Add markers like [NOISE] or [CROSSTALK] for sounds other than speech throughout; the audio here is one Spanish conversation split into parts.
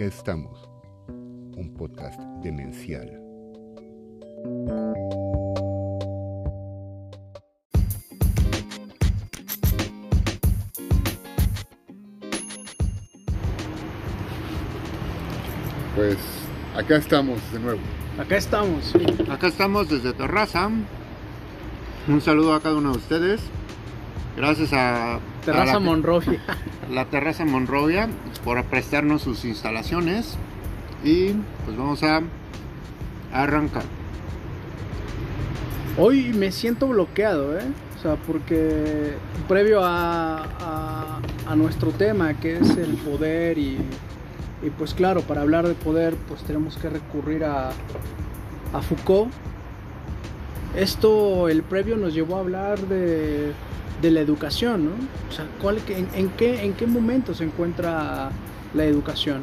qué estamos? Un podcast demencial. Pues acá estamos de nuevo. Acá estamos. Acá estamos desde Terraza. Un saludo a cada uno de ustedes. Gracias a Terraza a la, Monrovia. [LAUGHS] la Terraza Monrovia por prestarnos sus instalaciones. Y pues vamos a arrancar. Hoy me siento bloqueado, ¿eh? O sea, porque previo a, a, nuestro tema, que es el poder y, y, pues claro, para hablar de poder, pues tenemos que recurrir a, a Foucault. Esto, el previo nos llevó a hablar de, de la educación, ¿no? O sea, ¿cuál, en, en, qué, ¿en qué momento se encuentra la educación?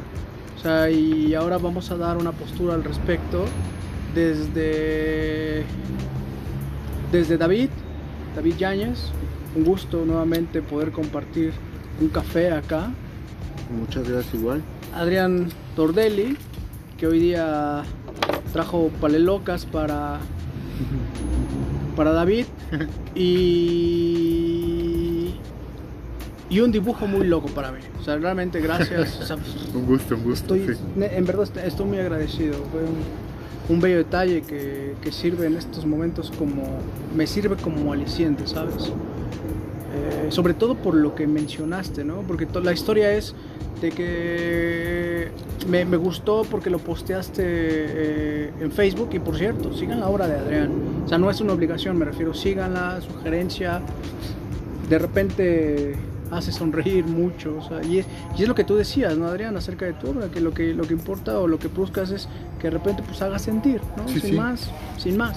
O sea, y ahora vamos a dar una postura al respecto desde, desde David, David Yáñez. Un gusto nuevamente poder compartir un café acá. Muchas gracias igual. Adrián Tordelli, que hoy día trajo palelocas para, [LAUGHS] para David. Y, y un dibujo muy loco para mí. O sea, realmente gracias. [LAUGHS] O sea, un gusto, un gusto. Estoy, sí. En verdad estoy muy agradecido. Fue un, un bello detalle que, que, sirve en estos momentos como... Me sirve como aliciente, ¿sabes? Eh, sobre todo por lo que mencionaste, ¿no? Porque la historia es de que me, me gustó porque lo posteaste eh, en Facebook y por cierto, sigan la obra de Adrián. O sea, no es una obligación, me refiero, síganla, sugerencia. De repente hace sonreír mucho. O sea, y, es, y, es, lo que tú decías, ¿no, Adrián? Acerca de tu obra, que lo que, lo que importa o lo que buscas es que de repente pues haga sentir, ¿no? Sí, sin sí. más, sin más.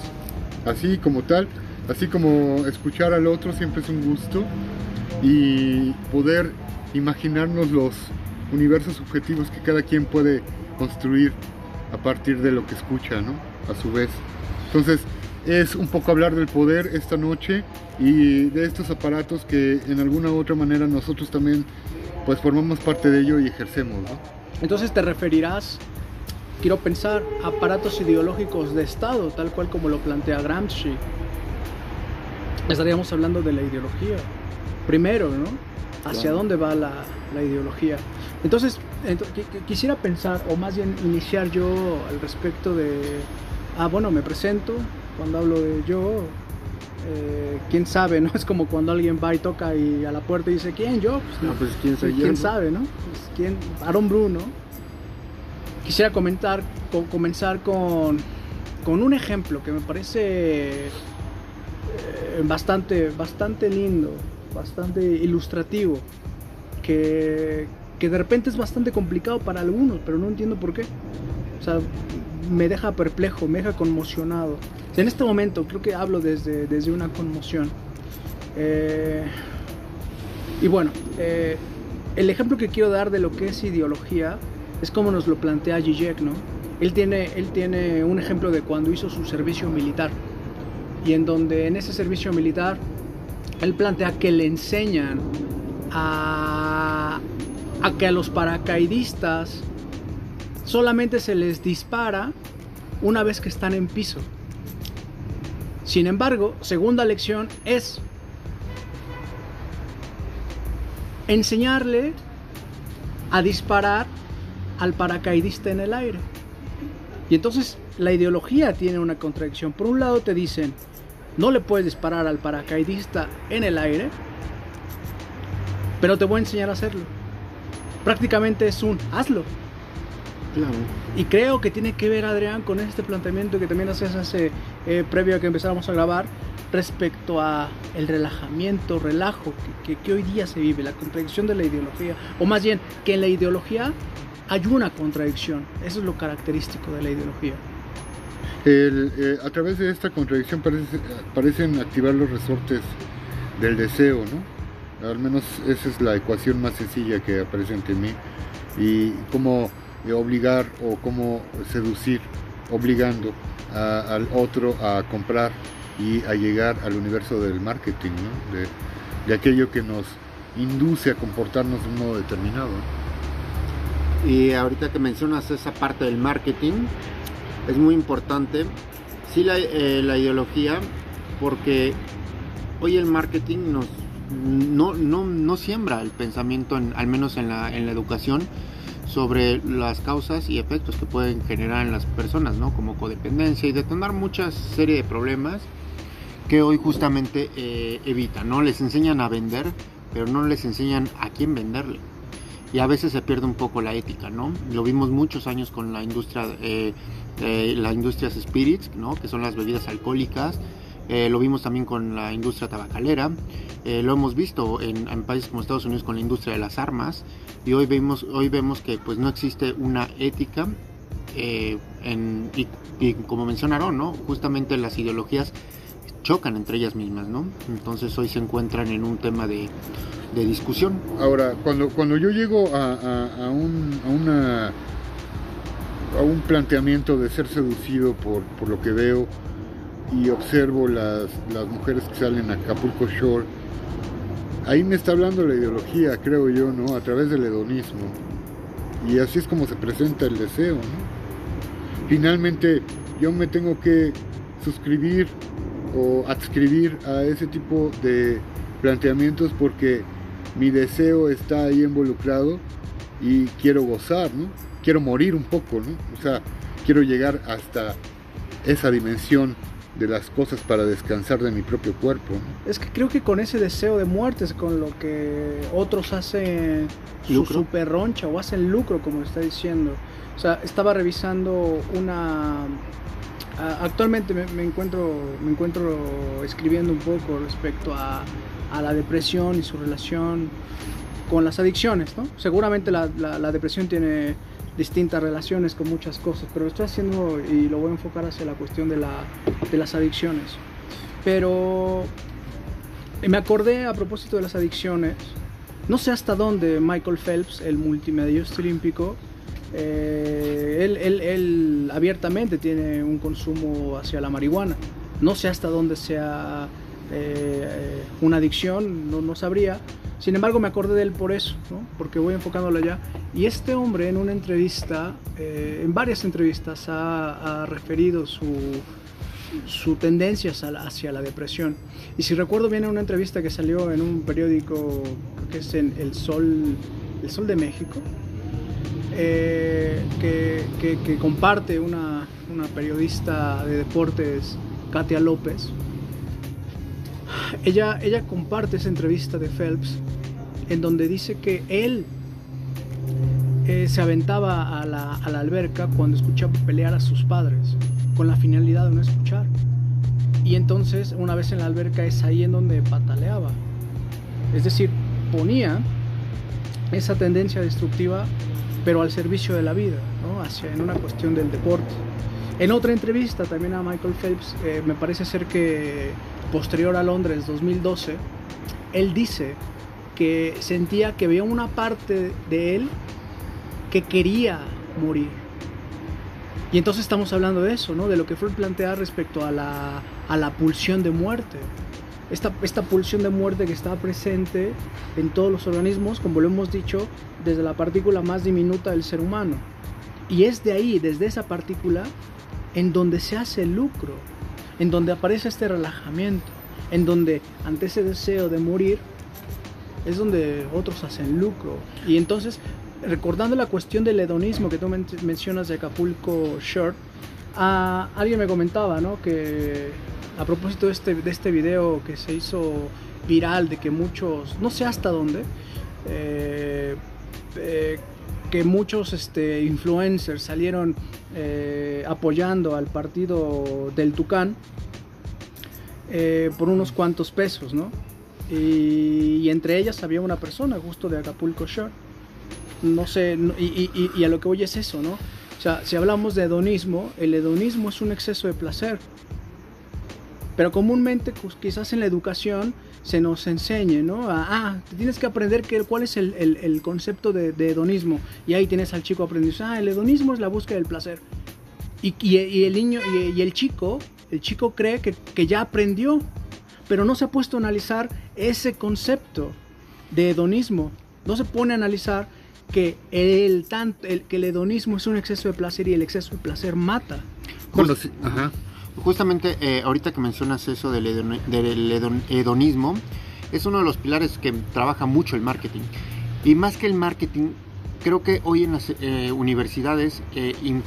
Así como tal, así como escuchar al otro siempre es un gusto y poder imaginarnos los universos subjetivos que cada quien puede construir a partir de lo que escucha, ¿no? A su vez. Entonces, es un poco hablar del poder esta noche y de estos aparatos que en alguna u otra manera nosotros también pues formamos parte de ello y ejercemos, ¿no? Entonces te referirás, quiero pensar, a aparatos ideológicos de Estado, tal cual como lo plantea Gramsci. Estaríamos hablando de la ideología. Primero, ¿no? ¿Hacia claro. dónde va la, la ideología? Entonces, entonces, quisiera pensar, o más bien iniciar yo al respecto de, ah, bueno, me presento, cuando hablo de yo, eh, quién sabe, ¿no? [LAUGHS] Es como cuando alguien va y toca y a la puerta y dice, ¿quién? Yo. Pues, no, pues quién soy ¿quién yo. sabe, no? Pues, ¿quién? Aaron Bruno. Quisiera comentar, comenzar con, con un ejemplo que me parece eh, bastante, bastante lindo, bastante ilustrativo, que, que de repente es bastante complicado para algunos, pero no entiendo por qué. O sea, me deja perplejo, me deja conmocionado. En este momento creo que hablo desde, desde una conmoción. Eh, y bueno, eh, el ejemplo que quiero dar de lo que es ideología es como nos lo plantea Zizek, ¿no? Él tiene, él tiene un ejemplo de cuando hizo su servicio militar y en donde en ese servicio militar él plantea que le enseñan a, a que a los paracaidistas solamente se les dispara una vez que están en piso. Sin embargo, segunda lección es enseñarle a disparar al paracaidista en el aire. Y entonces la ideología tiene una contradicción. Por un lado te dicen, no le puedes disparar al paracaidista en el aire, pero te voy a enseñar a hacerlo. Prácticamente es un hazlo. Claro. Y creo que tiene que ver, Adrián, con este planteamiento que también hacías hace eh, previo a que empezáramos a grabar respecto a el relajamiento, relajo que, que, que, hoy día se vive, la contradicción de la ideología, o más bien que en la ideología hay una contradicción. Eso es lo característico de la ideología. El, eh, a través de esta contradicción parece, parecen activar los resortes del deseo, ¿no? Al menos esa es la ecuación más sencilla que aparece ante mí. Y cómo de obligar o cómo seducir obligando al otro a comprar y a llegar al universo del marketing, de, aquello que nos induce a comportarnos de un modo determinado. Y ahorita que mencionas esa parte del marketing, es muy importante. Sí, la, eh, la ideología, porque hoy el marketing nos, no, no, no siembra el pensamiento, en, al menos en la, en la educación, sobre las causas y efectos que pueden generar en las personas, ¿no? Como codependencia y detonar muchas serie de problemas que hoy justamente eh, evitan, ¿no? Les enseñan a vender, pero no les enseñan a quién venderle. Y a veces se pierde un poco la ética, ¿no? Lo vimos muchos años con la industria, eh, eh, las industrias spirits, ¿no? Que son las bebidas alcohólicas. Lo vimos también con la industria tabacalera. lo hemos visto en, países como Estados Unidos con la industria de las armas y hoy vemos, hoy vemos que pues no existe una ética eh, en, y, como mencionaron, ¿no? justamente las ideologías chocan entre ellas mismas, ¿no? Entonces hoy se encuentran en un tema de, discusión. Ahora, cuando, cuando yo llego a, a, un, a, una, a un planteamiento de ser seducido por, por lo que veo y observo las, las mujeres que salen a Acapulco Shore, ahí me está hablando la ideología, creo yo, ¿no? A través del hedonismo. Y así es como se presenta el deseo, ¿no? Finalmente yo me tengo que suscribir o adscribir a ese tipo de planteamientos porque mi deseo está ahí involucrado y quiero gozar, ¿no? Quiero morir un poco, ¿no? O sea, quiero llegar hasta esa dimensión de las cosas para descansar de mi propio cuerpo. Es que creo que con ese deseo de muerte es con lo que otros hacen su super roncha o hacen lucro, como está diciendo. O sea, estaba revisando una... Actualmente me, encuentro, me encuentro escribiendo un poco respecto a, a, la depresión y su relación con las adicciones, ¿no? Seguramente la, la, la depresión tiene distintas relaciones con muchas cosas, pero lo estoy haciendo y lo voy a enfocar hacia la cuestión de, la, de las adicciones. Pero me acordé a propósito de las adicciones, no sé hasta dónde Michael Phelps, el multimedioista olímpico, eh, él, él, él, abiertamente tiene un consumo hacia la marihuana. No sé hasta dónde sea eh, una adicción, no, no sabría, sin embargo, me acordé de él por eso, porque voy enfocándolo allá. Y este hombre en una entrevista, eh, en varias entrevistas, ha, referido su, su tendencia hacia la depresión. Y si recuerdo bien, en una entrevista que salió en un periódico, que es en El Sol, El Sol de México, eh, que, que, comparte una, una periodista de deportes, Katia López, ella, ella comparte esa entrevista de Phelps en donde dice que él eh, se aventaba a la, alberca cuando escuchaba pelear a sus padres, con la finalidad de no escuchar. Y entonces, una vez en la alberca, es ahí en donde pataleaba. Es decir, ponía esa tendencia destructiva, pero al servicio de la vida, ¿no? Hacia, en una cuestión del deporte. En otra entrevista también a Michael Phelps, eh, me parece ser que posterior a Londres 2012, él dice sentía que había una parte de él que quería morir. Y entonces estamos hablando de eso, ¿no? De lo que fue plantear respecto a la, a la pulsión de muerte. Esta, esta, pulsión de muerte que está presente en todos los organismos, como lo hemos dicho, desde la partícula más diminuta del ser humano. Y es de ahí, desde esa partícula, en donde se hace el lucro, en donde aparece este relajamiento, en donde ante ese deseo de morir es donde otros hacen lucro. Y entonces, recordando la cuestión del hedonismo que tú mencionas de Acapulco Short, a, alguien me comentaba, ¿no? Que a propósito de este, de este video que se hizo viral, de que muchos, no sé hasta dónde, eh, eh, que muchos este, influencers salieron eh, apoyando al partido del Tucán por unos cuantos pesos, ¿no? Y, entre ellas había una persona justo de Acapulco Shore. No sé, y, a lo que voy es eso, ¿no? O sea, si hablamos de hedonismo, el hedonismo es un exceso de placer. Pero comúnmente, pues, quizás en la educación se nos enseñe, ¿no? ah, tienes que aprender que, cuál es el, concepto de, hedonismo. Y ahí tienes al chico aprendiendo, ah, el hedonismo es la búsqueda del placer. Y, el niño y, el chico, el chico cree que ya aprendió, pero no se ha puesto a analizar ese concepto de hedonismo. No se pone a analizar que el, tanto, el, que el hedonismo es un exceso de placer y el exceso de placer mata. Bueno, sí, ajá. Justamente eh, ahorita que mencionas eso del, hedon- del hedon- hedonismo, es uno de los pilares que trabaja mucho el marketing. Y más que el marketing, creo que hoy en las eh, universidades eh, in-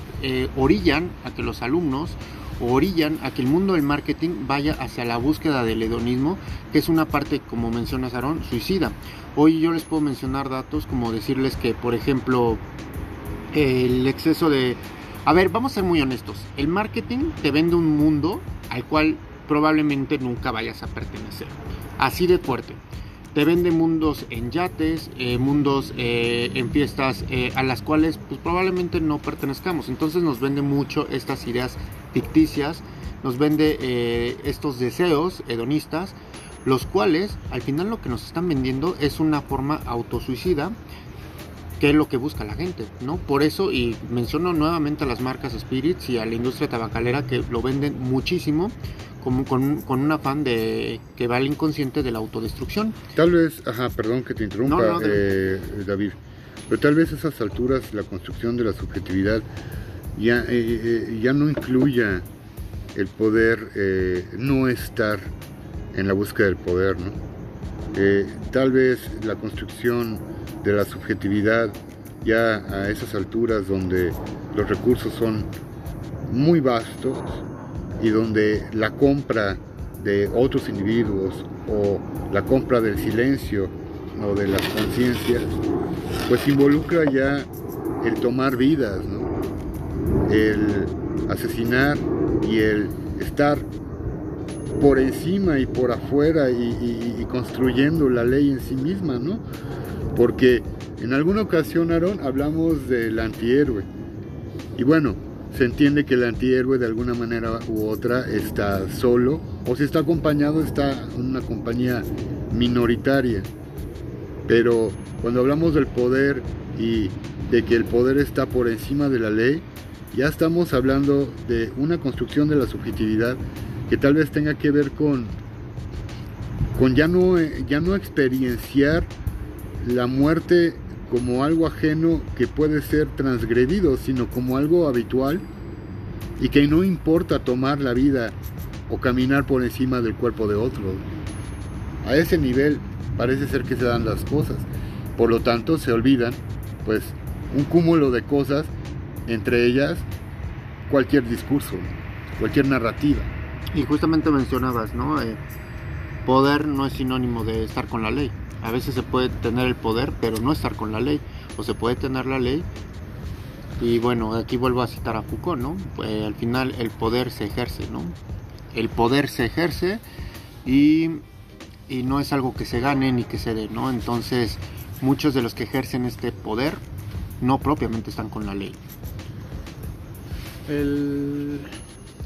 orillan a que los alumnos o orillan a que el mundo del marketing vaya hacia la búsqueda del hedonismo, que es una parte, como mencionas Aaron, suicida. Hoy yo les puedo mencionar datos como decirles que, por ejemplo, el exceso de... A ver, vamos a ser muy honestos. El marketing te vende un mundo al cual probablemente nunca vayas a pertenecer. Así de fuerte. Te vende mundos en yates, eh, mundos eh, en fiestas eh, a las cuales pues, probablemente no pertenezcamos. Entonces nos vende mucho estas ideas ficticias, nos vende eh, estos deseos hedonistas, los cuales al final lo que nos están vendiendo es una forma autosuicida que es lo que busca la gente, ¿no? Por eso, y menciono nuevamente a las marcas Spirits y a la industria tabacalera que lo venden muchísimo como con, con un afán de que va al inconsciente de la autodestrucción. Tal vez, ajá, perdón que te interrumpa, No, no, de- eh, David, pero tal vez a esas alturas la construcción de la subjetividad ya, eh, eh, ya no incluya el poder eh, no estar en la búsqueda del poder, ¿no? Tal vez la construcción de la subjetividad ya a esas alturas donde los recursos son muy vastos y donde la compra de otros individuos o la compra del silencio o de las conciencias, pues involucra ya el tomar vidas, ¿no? El asesinar y el estar por encima y por afuera y, construyendo la ley en sí misma, ¿no? Porque en alguna ocasión, Aaron, hablamos del antihéroe. Y bueno, se entiende que el antihéroe de alguna manera u otra está solo o si está acompañado está en una compañía minoritaria. Pero cuando hablamos del poder y de que el poder está por encima de la ley, ya estamos hablando de una construcción de la subjetividad que tal vez tenga que ver con, con ya, no, ya no experienciar la muerte como algo ajeno que puede ser transgredido, sino como algo habitual y que no importa tomar la vida o caminar por encima del cuerpo de otro. A ese nivel parece ser que se dan las cosas. Por lo tanto, se olvidan pues un cúmulo de cosas, entre ellas cualquier discurso, cualquier narrativa. Y justamente mencionabas, ¿no? Eh, poder no es sinónimo de estar con la ley. A veces se puede tener el poder, pero no estar con la ley. O se puede tener la ley. Y bueno, aquí vuelvo a citar a Foucault, ¿no? Eh, al final el poder se ejerce, ¿no? El poder se ejerce y, y no es algo que se gane ni que se dé, ¿no? Entonces, muchos de los que ejercen este poder no propiamente están con la ley. El,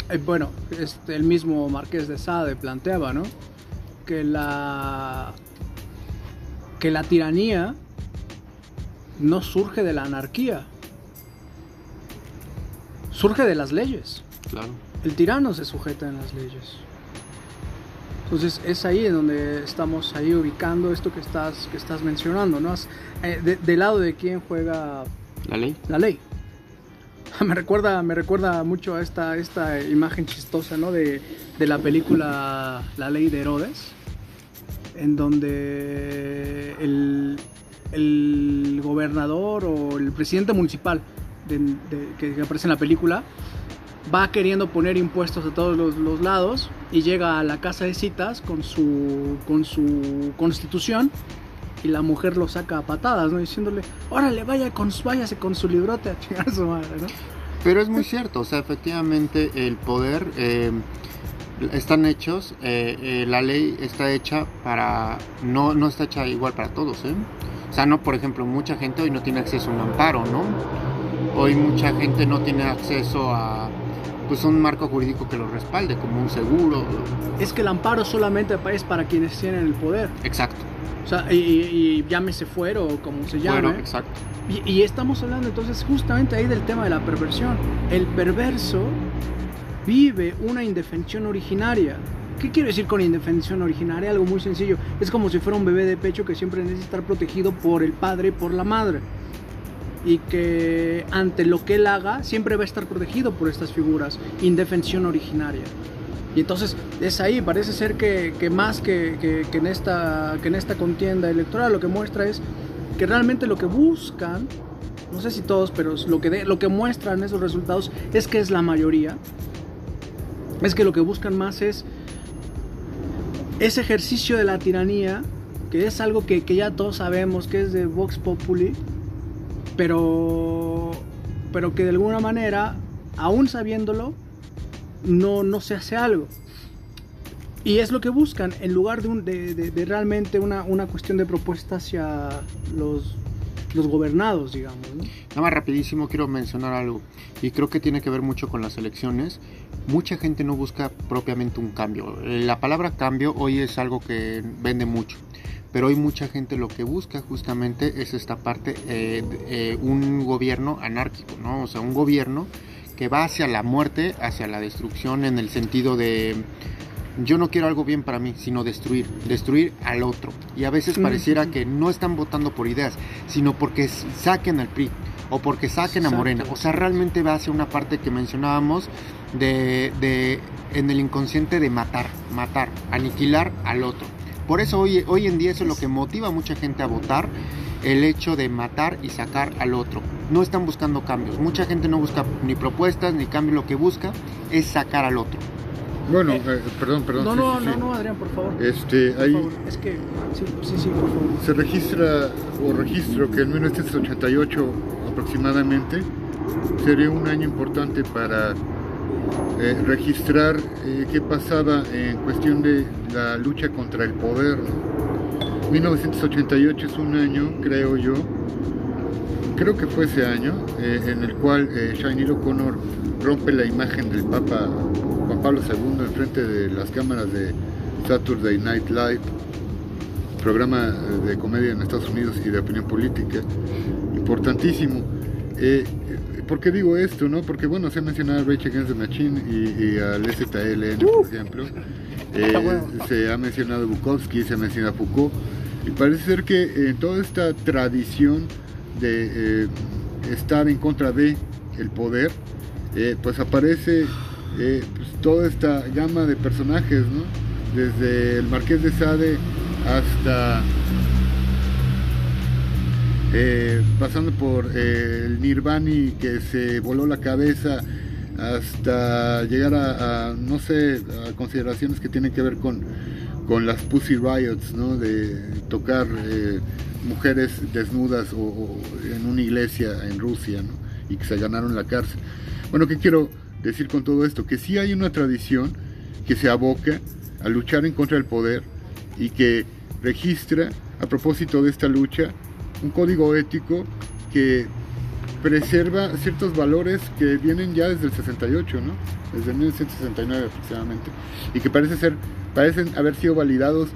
eh, bueno, este, el mismo Marqués de Sade planteaba, ¿no? Que la, que la tiranía no surge de la anarquía, surge de las leyes. Claro. El tirano se sujeta en las leyes. Entonces es ahí en donde estamos ahí ubicando esto que estás, que estás mencionando, ¿no? Eh, de- del lado de quién juega La ley. la ley. [LAUGHS] Me recuerda, me recuerda mucho a esta, esta imagen chistosa, ¿no? De, de la película La Ley de Herodes, en donde el, el gobernador o el presidente municipal que aparece en la película va queriendo poner impuestos a todos los, los lados y llega a la casa de citas con su, con su constitución y la mujer lo saca a patadas, ¿no? Diciéndole, órale, vaya con, váyase con su librote a chingar a su madre, ¿no? Pero es muy cierto, o sea, efectivamente el poder eh, están hechos, eh, eh, la ley está hecha para, no, no está hecha igual para todos, ¿eh? O sea, no, por ejemplo, mucha gente hoy no tiene acceso a un amparo, ¿no? Hoy mucha gente no tiene acceso a pues un marco jurídico que lo respalde, como un seguro. Es que el amparo solamente es para quienes tienen el poder. Exacto. O sea, y, llámese fuero o como se llame. Bueno, exacto. Y, y estamos hablando entonces justamente ahí del tema de la perversión. El perverso vive una indefensión originaria. ¿Qué quiero decir con indefensión originaria? Algo muy sencillo. Es como si fuera un bebé de pecho que siempre necesita estar protegido por el padre y por la madre. Y que ante lo que él haga siempre va a estar protegido por estas figuras, indefensión originaria. Y entonces es ahí, parece ser que, que más que, que, que, en esta, que en esta contienda electoral lo que muestra es que realmente lo que buscan, no sé si todos, pero lo que, de, lo que muestran esos resultados es que es la mayoría, es que lo que buscan más es ese ejercicio de la tiranía, que es algo que, que ya todos sabemos que es de Vox Populi, pero, pero que de alguna manera, aún sabiéndolo, no, no se hace algo. Y es lo que buscan, en lugar de, un, de, de, realmente una, una, cuestión de propuesta hacia los, los gobernados, digamos. ¿no? Nada más rapidísimo quiero mencionar algo, y creo que tiene que ver mucho con las elecciones. Mucha gente no busca propiamente un cambio. La palabra cambio hoy es algo que vende mucho pero hoy mucha gente lo que busca justamente es esta parte, eh, eh, un gobierno anárquico, ¿no? O sea, un gobierno que va hacia la muerte, hacia la destrucción en el sentido de yo no quiero algo bien para mí, sino destruir, destruir al otro. Y a veces pareciera que no están votando por ideas, sino porque saquen al PRI o porque saquen a Morena. O sea, realmente va hacia una parte que mencionábamos de, de en el inconsciente de matar, matar, aniquilar al otro. Por eso hoy, hoy en día eso es lo que motiva a mucha gente a votar, el hecho de matar y sacar al otro. No están buscando cambios. Mucha gente no busca ni propuestas ni cambios, lo que busca es sacar al otro. Bueno, eh, perdón, perdón. No, sí, no, sí, no, sí. no, Adrián, por favor. Este, por ahí favor. Es que, sí, sí, sí, por favor. Se registra, o registro, que en 1988 aproximadamente sería un año importante para eh, registrar eh, qué pasaba en cuestión de la lucha contra el poder. ¿no? 1988 es un año, creo yo, creo que fue ese año, eh, en el cual eh, Shainir O'Connor rompe la imagen del Papa Juan Pablo II en frente de las cámaras de Saturday Night Live, programa de comedia en Estados Unidos y de opinión política, importantísimo. Eh, ¿Por qué digo esto? No? Porque bueno, se ha mencionado a Rage Against the Machine y, y al STLN, por ejemplo. Eh. Se ha mencionado a Bukowski, se ha mencionado a Foucault. Y parece ser que en eh, toda esta tradición de eh, estar en contra de el poder, eh, pues aparece pues toda esta gama de personajes, ¿no? Desde el Marqués de Sade hasta eh, pasando por eh, el Nirvani que se voló la cabeza hasta llegar a, no sé, consideraciones que tienen que ver con, con las Pussy Riots, ¿no? De tocar eh, mujeres desnudas o, en una iglesia en Rusia. Y que se ganaron la cárcel. Bueno, ¿qué quiero decir con todo esto? Que sí hay una tradición que se aboca a luchar en contra del poder y que registra, a propósito de esta lucha, un código ético que preserva ciertos valores que vienen ya desde el 68, ¿no? Desde 1969 aproximadamente, y que parece ser, parecen haber sido validados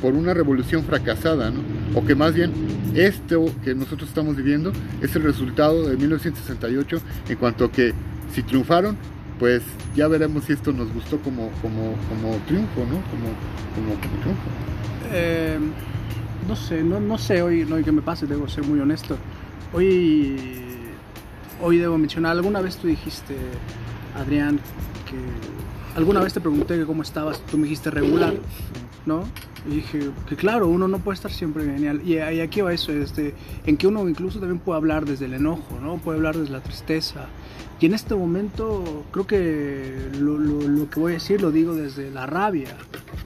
por una revolución fracasada, ¿no? O que más bien esto que nosotros estamos viviendo es el resultado de 1968 en cuanto a que si triunfaron, pues ya veremos si esto nos gustó como, como, como triunfo, ¿no? Como, como, como triunfo. Eh no sé, no, no sé hoy, no hay que me pase, debo ser muy honesto. Hoy, hoy debo mencionar, alguna vez tú dijiste, Adrián, que alguna vez te pregunté que cómo estabas, tú me dijiste regular, ¿no? Y dije que claro, uno no puede estar siempre genial. Y, y aquí va eso, este, en que uno incluso también puede hablar desde el enojo, ¿no? Puede hablar desde la tristeza. Y en este momento creo que lo, lo, lo que voy a decir lo digo desde la rabia,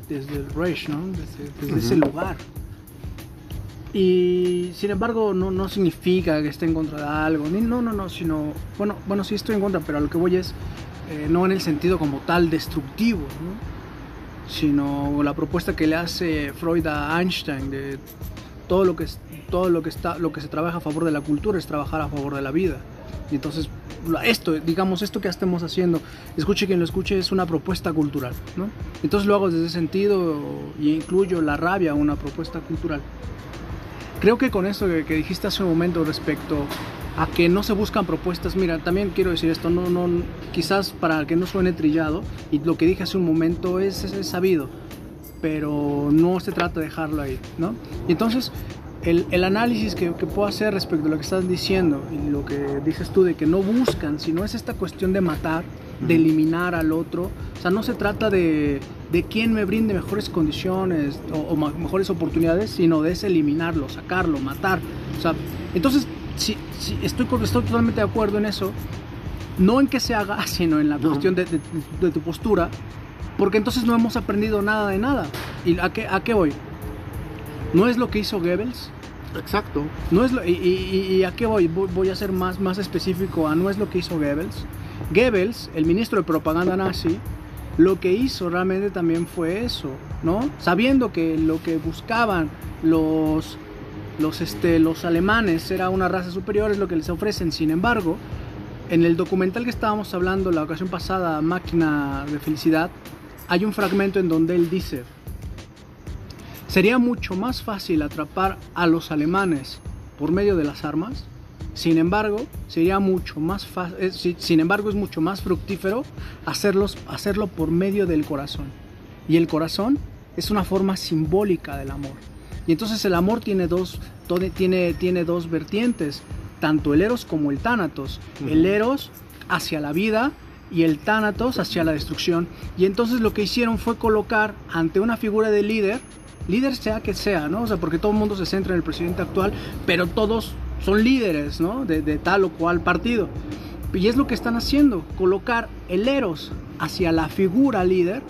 desde el rage, ¿no? Desde, desde uh -huh. ese lugar. Y sin embargo no, no significa que esté en contra de algo, ni, no, no, no, sino, bueno, bueno, sí estoy en contra, pero a lo que voy es, eh, no en el sentido como tal destructivo, ¿no? sino la propuesta que le hace Freud a Einstein de todo lo que, todo lo que, está, lo que se trabaja a favor de la cultura es trabajar a favor de la vida. Y entonces, esto, digamos, esto que estemos haciendo, escuche quien lo escuche, es una propuesta cultural, ¿no? Entonces lo hago desde ese sentido y incluyo la rabia, una propuesta cultural. Creo que con esto que, que, dijiste hace un momento respecto a que no se buscan propuestas, mira, también quiero decir esto, no, no, quizás para que no suene trillado, y lo que dije hace un momento es, es, es sabido, pero no se trata de dejarlo ahí, ¿no? Y entonces, el, el análisis que, que, puedo hacer respecto a lo que estás diciendo y lo que dices tú de que no buscan, sino es esta cuestión de matar, de eliminar al otro. O sea, no se trata de, de quién me brinde mejores condiciones o, o, mejores oportunidades, sino de ese eliminarlo, sacarlo, matar. O sea, entonces, si, si estoy, estoy totalmente de acuerdo en eso, no en que se haga, [LAUGHS] sino en la no. cuestión de, de, de, tu postura, porque entonces no hemos aprendido nada de nada. ¿Y a qué, a qué voy? ¿No es lo que hizo Goebbels? Exacto. No es lo, y, y, y, a qué voy? voy? a ser más, más específico a no es lo que hizo Goebbels. Goebbels, el ministro de propaganda nazi, lo que hizo realmente también fue eso, ¿no? Sabiendo que lo que buscaban los, los, este, los alemanes era una raza superior, es lo que les ofrecen. Sin embargo, en el documental que estábamos hablando la ocasión pasada, Máquina de Felicidad, hay un fragmento en donde él dice, sería mucho más fácil atrapar a los alemanes por medio de las armas, sin embargo, sería mucho más fácil, sin embargo es mucho más fructífero hacerlos, hacerlo por medio del corazón. Y el corazón es una forma simbólica del amor. Y entonces el amor tiene dos, tiene, tiene dos vertientes, tanto el eros como el tánatos. El eros hacia la vida y el tánatos hacia la destrucción. Y entonces lo que hicieron fue colocar ante una figura de líder, líder sea que sea, ¿no? O sea, porque todo el mundo se centra en el presidente actual, pero todos son líderes, ¿no? De, de tal o cual partido. Y es lo que están haciendo, colocar el eros hacia la figura líder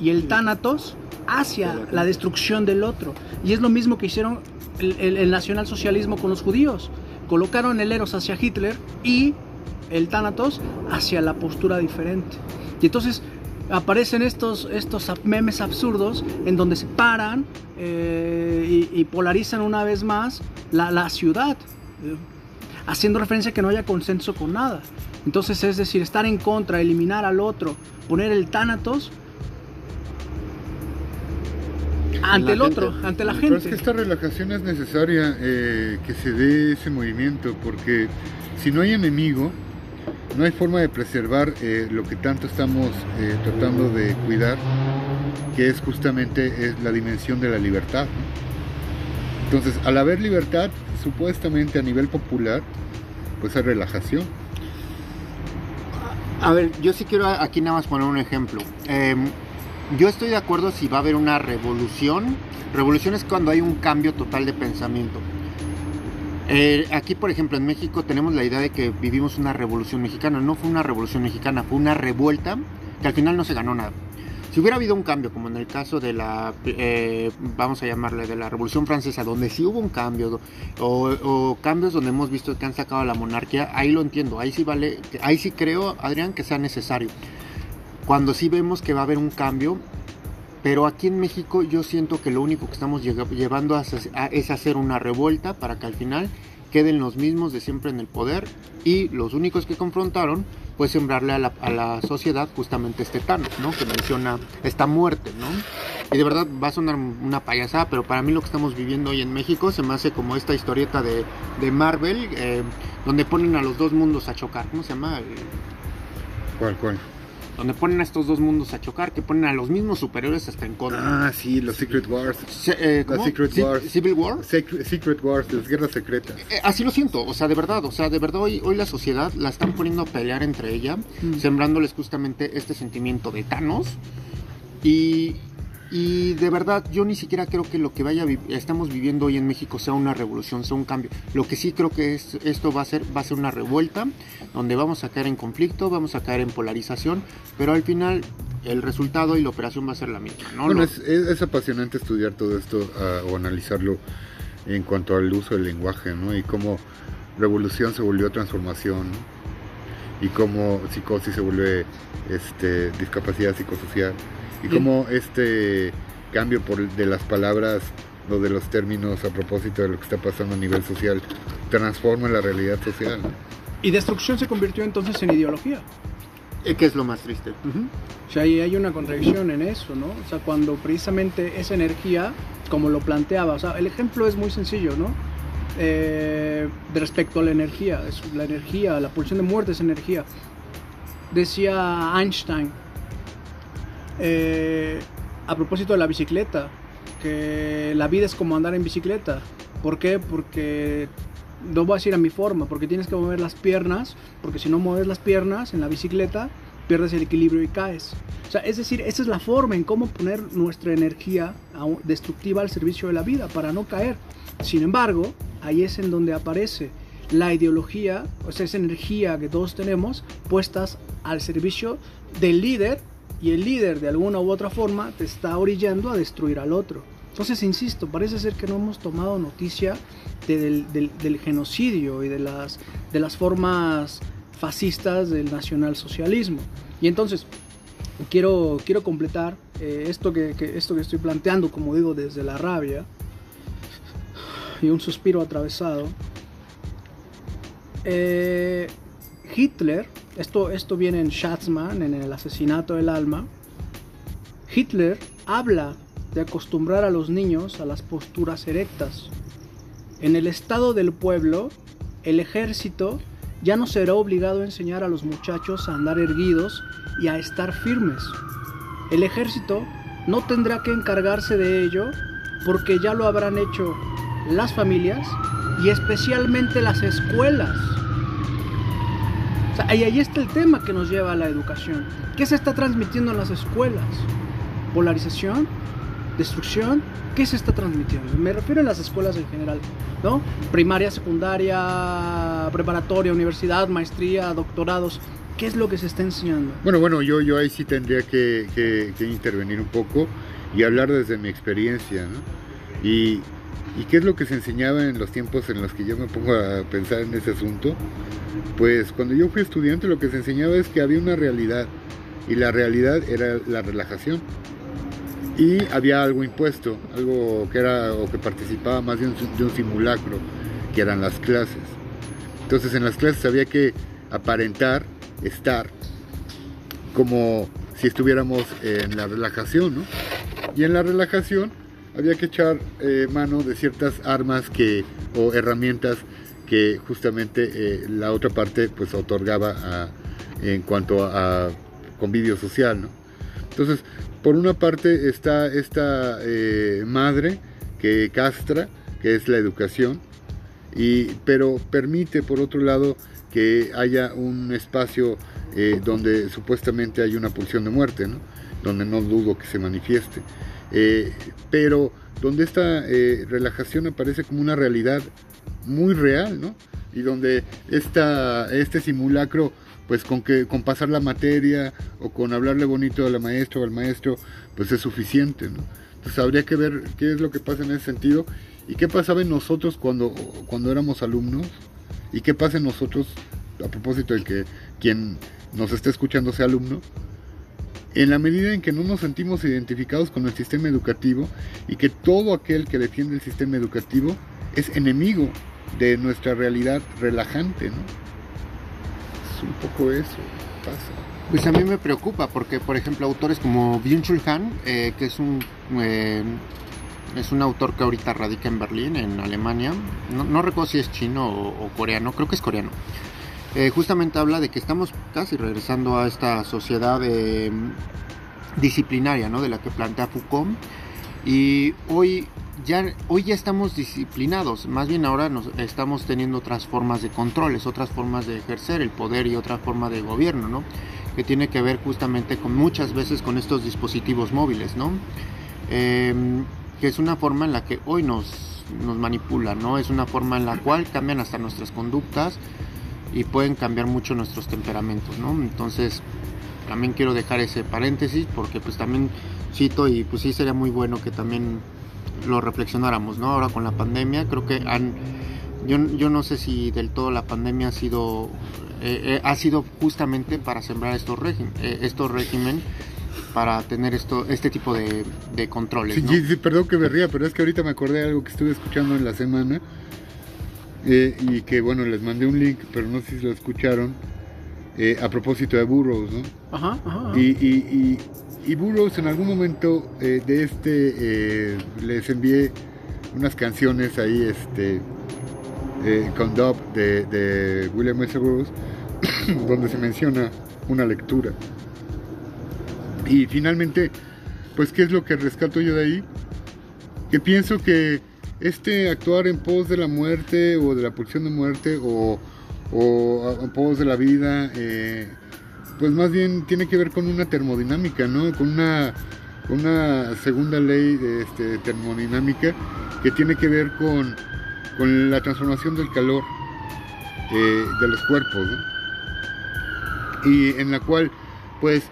y el tánatos hacia la destrucción del otro. Y es lo mismo que hicieron el, el, el nacionalsocialismo con los judíos. Colocaron el eros hacia Hitler y el tánatos hacia la postura diferente. Y entonces aparecen estos, estos memes absurdos en donde se paran eh, y, y, polarizan una vez más la, la ciudad, haciendo referencia a que no haya consenso con nada. Entonces es decir, estar en contra, eliminar al otro, poner el tánatos ante el otro, ante la gente. Pero es que esta relajación es necesaria eh, que se dé ese movimiento, porque si no hay enemigo, no hay forma de preservar eh, lo que tanto estamos eh, tratando de cuidar, que es justamente es la dimensión de la libertad. ¿no? Entonces, al haber libertad, supuestamente a nivel popular, pues hay relajación. A ver, yo sí quiero aquí nada más poner un ejemplo. Eh, yo estoy de acuerdo si va a haber una revolución. Revolución es cuando hay un cambio total de pensamiento. Eh, aquí, por ejemplo, en México tenemos la idea de que vivimos una revolución mexicana. No fue una revolución mexicana, fue una revuelta que al final no se ganó nada. Si hubiera habido un cambio, como en el caso de la, eh, vamos a llamarle, de la Revolución Francesa, donde sí hubo un cambio, o, cambios donde hemos visto que han sacado la monarquía, ahí lo entiendo, ahí sí vale, ahí sí creo, Adrián, que sea necesario. Cuando sí vemos que va a haber un cambio, pero aquí en México yo siento que lo único que estamos llevando a, a, es hacer una revuelta para que al final queden los mismos de siempre en el poder y los únicos que confrontaron pues sembrarle a la, a la sociedad justamente este Thanos, ¿no? Que menciona esta muerte, ¿no? Y de verdad va a sonar una payasada, pero para mí lo que estamos viviendo hoy en México se me hace como esta historieta de, de Marvel, eh, donde ponen a los dos mundos a chocar. ¿Cómo se llama? ¿Cuál, cuál? Donde ponen a estos dos mundos a chocar, que ponen a los mismos superiores hasta en contra. Ah, sí, los Secret Wars. Se, eh, Las Secret C Wars. Civil War. Secret, Secret Wars, las guerras secretas. Eh, así lo siento, o sea, de verdad, o sea, de verdad hoy, hoy la sociedad la están poniendo a pelear entre ella, mm. sembrándoles justamente este sentimiento de Thanos. Y, y de verdad, yo ni siquiera creo que lo que vaya vi estamos viviendo hoy en México sea una revolución, sea un cambio. Lo que sí creo que es, esto va a ser va a ser una revuelta donde vamos a caer en conflicto, vamos a caer en polarización, pero al final el resultado y la operación va a ser la misma. ¿no? Bueno, Lo... es, es, es, apasionante estudiar todo esto uh, o analizarlo en cuanto al uso del lenguaje, ¿no? Y cómo revolución se volvió transformación, ¿no? Y cómo psicosis se vuelve este, discapacidad psicosocial y cómo este cambio por, de las palabras o de los términos a propósito de lo que está pasando a nivel social transforma la realidad social. Y destrucción se convirtió entonces en ideología. ¿Qué es lo más triste? Uh -huh. O sea, ahí hay una contradicción en eso, ¿no? O sea, cuando precisamente esa energía, como lo planteaba, o sea, el ejemplo es muy sencillo, ¿no? Eh, respecto a la energía, es la energía, la pulsión de muerte es energía. Decía Einstein, eh, a propósito de la bicicleta, que la vida es como andar en bicicleta. ¿Por qué? Porque no voy a decir a mi forma, porque tienes que mover las piernas, porque si no mueves las piernas en la bicicleta, pierdes el equilibrio y caes. O sea, es decir, esa es la forma en cómo poner nuestra energía destructiva al servicio de la vida para no caer. Sin embargo, ahí es en donde aparece la ideología, o sea, esa energía que todos tenemos puestas al servicio del líder y el líder de alguna u otra forma te está orillando a destruir al otro. Entonces, insisto, parece ser que no hemos tomado noticia del, genocidio y de las, formas fascistas del nacionalsocialismo. Y entonces, quiero, completar eh, esto, que, esto que estoy planteando, como digo, desde la rabia y un suspiro atravesado. Eh, Hitler, esto, esto viene en Schatzmann, en el asesinato del alma, Hitler habla de acostumbrar a los niños a las posturas erectas. En el estado del pueblo, el ejército ya no será obligado a enseñar a los muchachos a andar erguidos y a estar firmes. El ejército no tendrá que encargarse de ello porque ya lo habrán hecho las familias y especialmente las escuelas. Y ahí está el tema que nos lleva a la educación. ¿Qué se está transmitiendo en las escuelas? ¿Polarización? destrucción, ¿qué se está transmitiendo? Me refiero a las escuelas en general, ¿no? Primaria, secundaria, preparatoria, universidad, maestría, doctorados. ¿Qué es lo que se está enseñando? Bueno, bueno, yo, yo ahí sí tendría que, que, intervenir un poco y hablar desde mi experiencia, ¿no? Y, ¿Y qué es lo que se enseñaba en los tiempos en los que yo me pongo a pensar en ese asunto? Pues cuando yo fui estudiante lo que se enseñaba es que había una realidad y la realidad era la relajación y había algo impuesto, algo que era o que participaba más de un, simulacro, que eran las clases. Entonces en las clases había que aparentar estar como si estuviéramos en la relajación, ¿no? Y en la relajación había que echar eh, mano de ciertas armas que, o herramientas que justamente eh, la otra parte pues otorgaba en cuanto a, a convivio social, ¿no? Entonces, por una parte está esta eh, madre que castra, que es la educación, y, pero permite por otro lado que haya un espacio donde supuestamente hay una pulsión de muerte, donde no dudo que se manifieste, eh, pero donde esta relajación aparece como una realidad muy real, ¿no? y donde esta, este simulacro pues con que con pasar la materia o con hablarle bonito a la maestra o al maestro, pues es suficiente, ¿no? Entonces habría que ver qué es lo que pasa en ese sentido y qué pasaba en nosotros cuando, cuando éramos alumnos y qué pasa en nosotros a propósito de que quien nos esté escuchando sea alumno, en la medida en que no nos sentimos identificados con el sistema educativo y que todo aquel que defiende el sistema educativo es enemigo de nuestra realidad relajante, ¿no? un poco eso pasa. Pues a mí me preocupa porque, por ejemplo, autores como Byung-Chul Han, eh, que es un eh, es un autor que ahorita radica en Berlín, en Alemania. No, recuerdo si es chino o, coreano, creo que es coreano. Eh, justamente habla de que estamos casi regresando a esta sociedad disciplinaria, ¿no? De la que plantea Foucault. Y hoy ya, hoy ya estamos disciplinados, más bien ahora nos, estamos teniendo otras formas de controles, otras formas de ejercer el poder y otra forma de gobierno, ¿no? Que tiene que ver justamente con muchas veces con estos dispositivos móviles, ¿no? Em, que es una forma en la que hoy nos, nos manipulan, ¿no? Es una forma en la cual cambian hasta nuestras conductas y pueden cambiar mucho nuestros temperamentos, ¿no? Entonces, también quiero dejar ese paréntesis porque pues también cito y pues sí sería muy bueno que también lo reflexionáramos, ¿no? Ahora con la pandemia, creo que han, yo, yo no sé si del todo la pandemia ha sido, eh, eh, ha sido justamente para sembrar estos régimen, eh, estos régimen para tener esto, este tipo de, de controles. Sí, sí, perdón que me ría, pero es que ahorita me acordé de algo que estuve escuchando en la semana y que bueno, les mandé un link, pero no sé si lo escucharon, a propósito de Burroughs, ¿no? Ajá, ajá. y, y y Burroughs en algún momento eh, de este eh, les envié unas canciones ahí este eh, con Dub de, William S. Burroughs [COUGHS] donde se menciona una lectura y finalmente pues qué es lo que rescato yo de ahí que pienso que este actuar en pos de la muerte o de la pulsión de muerte o, en pos de la vida, eh, pues más bien tiene que ver con una termodinámica, ¿no? Con una, segunda ley este, termodinámica que tiene que ver con, la transformación del calor eh, de los cuerpos, Y en la cual, pues,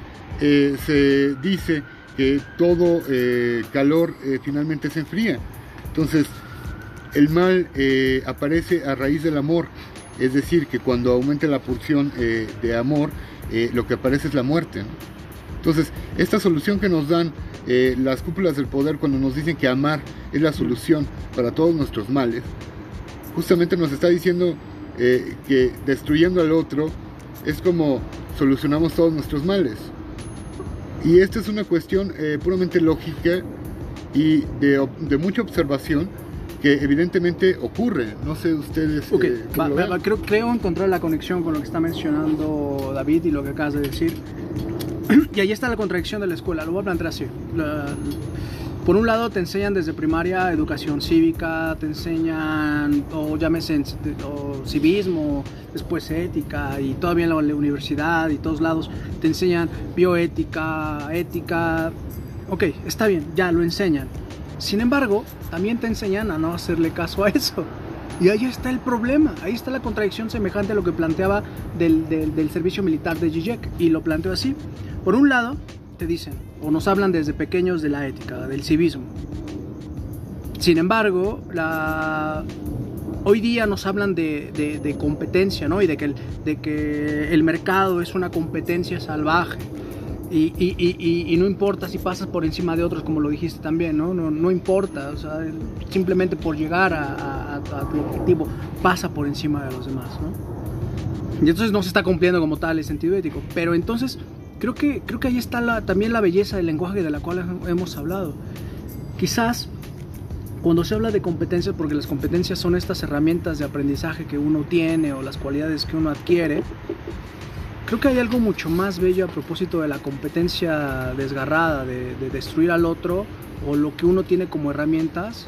eh, se dice que todo calor finalmente se enfría. Entonces, el mal eh, aparece a raíz del amor, es decir, que cuando aumenta la porción eh, de amor, eh, lo que aparece es la muerte. Entonces, esta solución que nos dan las cúpulas del poder cuando nos dicen que amar es la solución para todos nuestros males, justamente nos está diciendo que destruyendo al otro es como solucionamos todos nuestros males. Y esta es una cuestión puramente lógica y de, mucha observación que evidentemente ocurre. No sé ustedes. Okay. Eh, creo, creo encontrar la conexión con lo que está mencionando David y lo que acabas de decir. [CLEARS THROAT] y ahí está la contradicción de la escuela. Lo voy a plantear así. por un lado te enseñan desde primaria educación cívica, te enseñan, o llámese o civismo, después ética, y todavía en la universidad y todos lados te enseñan bioética, ética, ok, está bien, ya lo enseñan. Sin embargo, también te enseñan a no hacerle caso a eso. Y ahí está el problema, ahí está la contradicción semejante a lo que planteaba del, servicio militar de Zizek. Y lo planteo así. Por un lado, te dicen, o nos hablan desde pequeños de la ética, del civismo. Sin embargo, la... hoy día nos hablan de, competencia, ¿no? Y de que, el, de que el mercado es una competencia salvaje y, no importa si pasas por encima de otros, como lo dijiste también, ¿no? No, importa, o sea, simplemente por llegar a, tu objetivo, pasa por encima de los demás, ¿no? Y entonces no se está cumpliendo como tal el sentido ético. Pero entonces, creo que, creo que ahí está también la belleza del lenguaje de la cual hemos hablado. Quizás cuando se habla de competencias, porque las competencias son estas herramientas de aprendizaje que uno tiene o las cualidades que uno adquiere, Creo que hay algo mucho más bello a propósito de la competencia desgarrada, de, destruir al otro o lo que uno tiene como herramientas,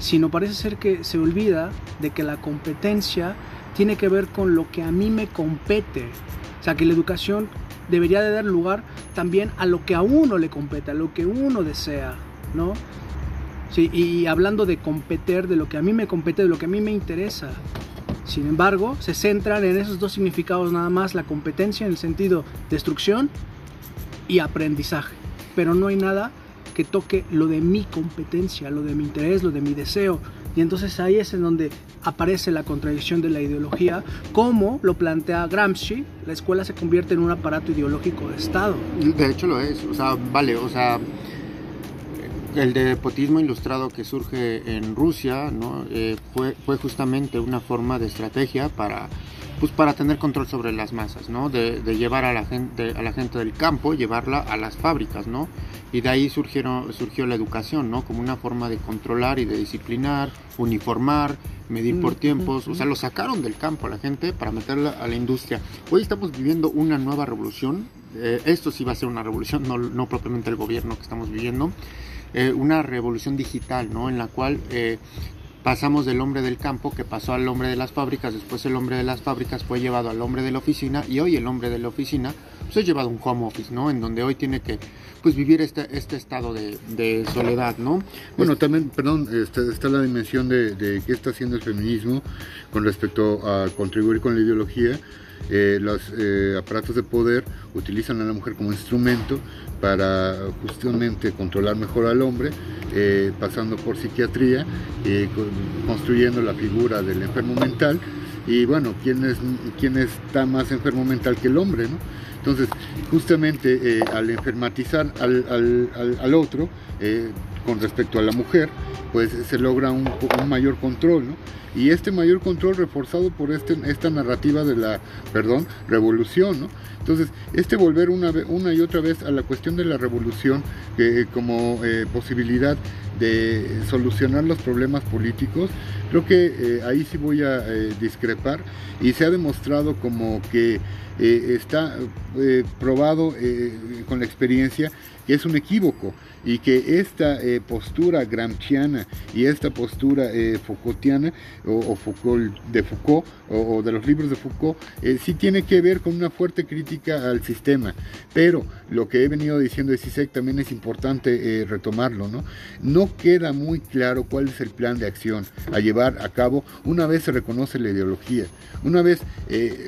sino parece ser que se olvida de que la competencia tiene que ver con lo que a mí me compete. O sea, que la educación debería de dar lugar también a lo que a uno le compete, a lo que uno desea, ¿no? Sí, y hablando de competir, de lo que a mí me compete, de lo que a mí me interesa. Sin embargo, se centran en esos dos significados nada más, la competencia en el sentido destrucción y aprendizaje. Pero no hay nada que toque lo de mi competencia, lo de mi interés, lo de mi deseo. Y entonces ahí es en donde aparece la contradicción de la ideología, como lo plantea Gramsci, la escuela se convierte en un aparato ideológico de Estado. De hecho lo es, o sea, vale, o sea, el despotismo ilustrado que surge en Rusia ¿no? Eh, fue, fue justamente una forma de estrategia para, pues, para tener control sobre las masas, ¿no? de, llevar a la, gente, a la gente del campo, llevarla a las fábricas, ¿no? y de ahí surgieron, surgió la educación ¿no? como una forma de controlar y de disciplinar, uniformar, medir por tiempos, o sea, lo sacaron del campo a la gente para meterla a la industria. Hoy estamos viviendo una nueva revolución, eh, esto sí va a ser una revolución, no, no propiamente el gobierno que estamos viviendo, eh, una revolución digital, ¿no? En la cual eh, pasamos del hombre del campo que pasó al hombre de las fábricas, después el hombre de las fábricas fue llevado al hombre de la oficina y hoy el hombre de la oficina pues es llevado a un home office, ¿no? En donde hoy tiene que pues vivir este, este estado de, soledad, ¿no? Bueno, también, perdón, está, está la dimensión de, de qué está haciendo el feminismo con respecto a contribuir con la ideología eh, los eh, aparatos de poder utilizan a la mujer como instrumento para justamente controlar mejor al hombre, eh, pasando por psiquiatría, construyendo la figura del enfermo mental. Y bueno, ¿quién, es, quién está más enfermo mental que el hombre? ¿no? Entonces, justamente al enfermatizar al, al, al otro, con respecto a la mujer, pues se logra un, mayor control, ¿no? y este mayor control reforzado por este, esta narrativa de la, perdón, revolución, ¿no? Entonces, este volver una, y otra vez a la cuestión de la revolución que como eh, posibilidad de solucionar los problemas políticos, creo que eh, ahí sí voy a eh, discrepar y se ha demostrado como que está probado con la experiencia que es un equívoco y que esta eh, postura gramsciana y esta postura eh, Foucaultiana o, Foucault, de Foucault o, de los libros de Foucault eh, sí tiene que ver con una fuerte crítica al sistema, pero lo que he venido diciendo de CISEC también es importante retomarlo, ¿no? No queda muy claro cuál es el plan de acción a llevar a cabo una vez se reconoce la ideología, una vez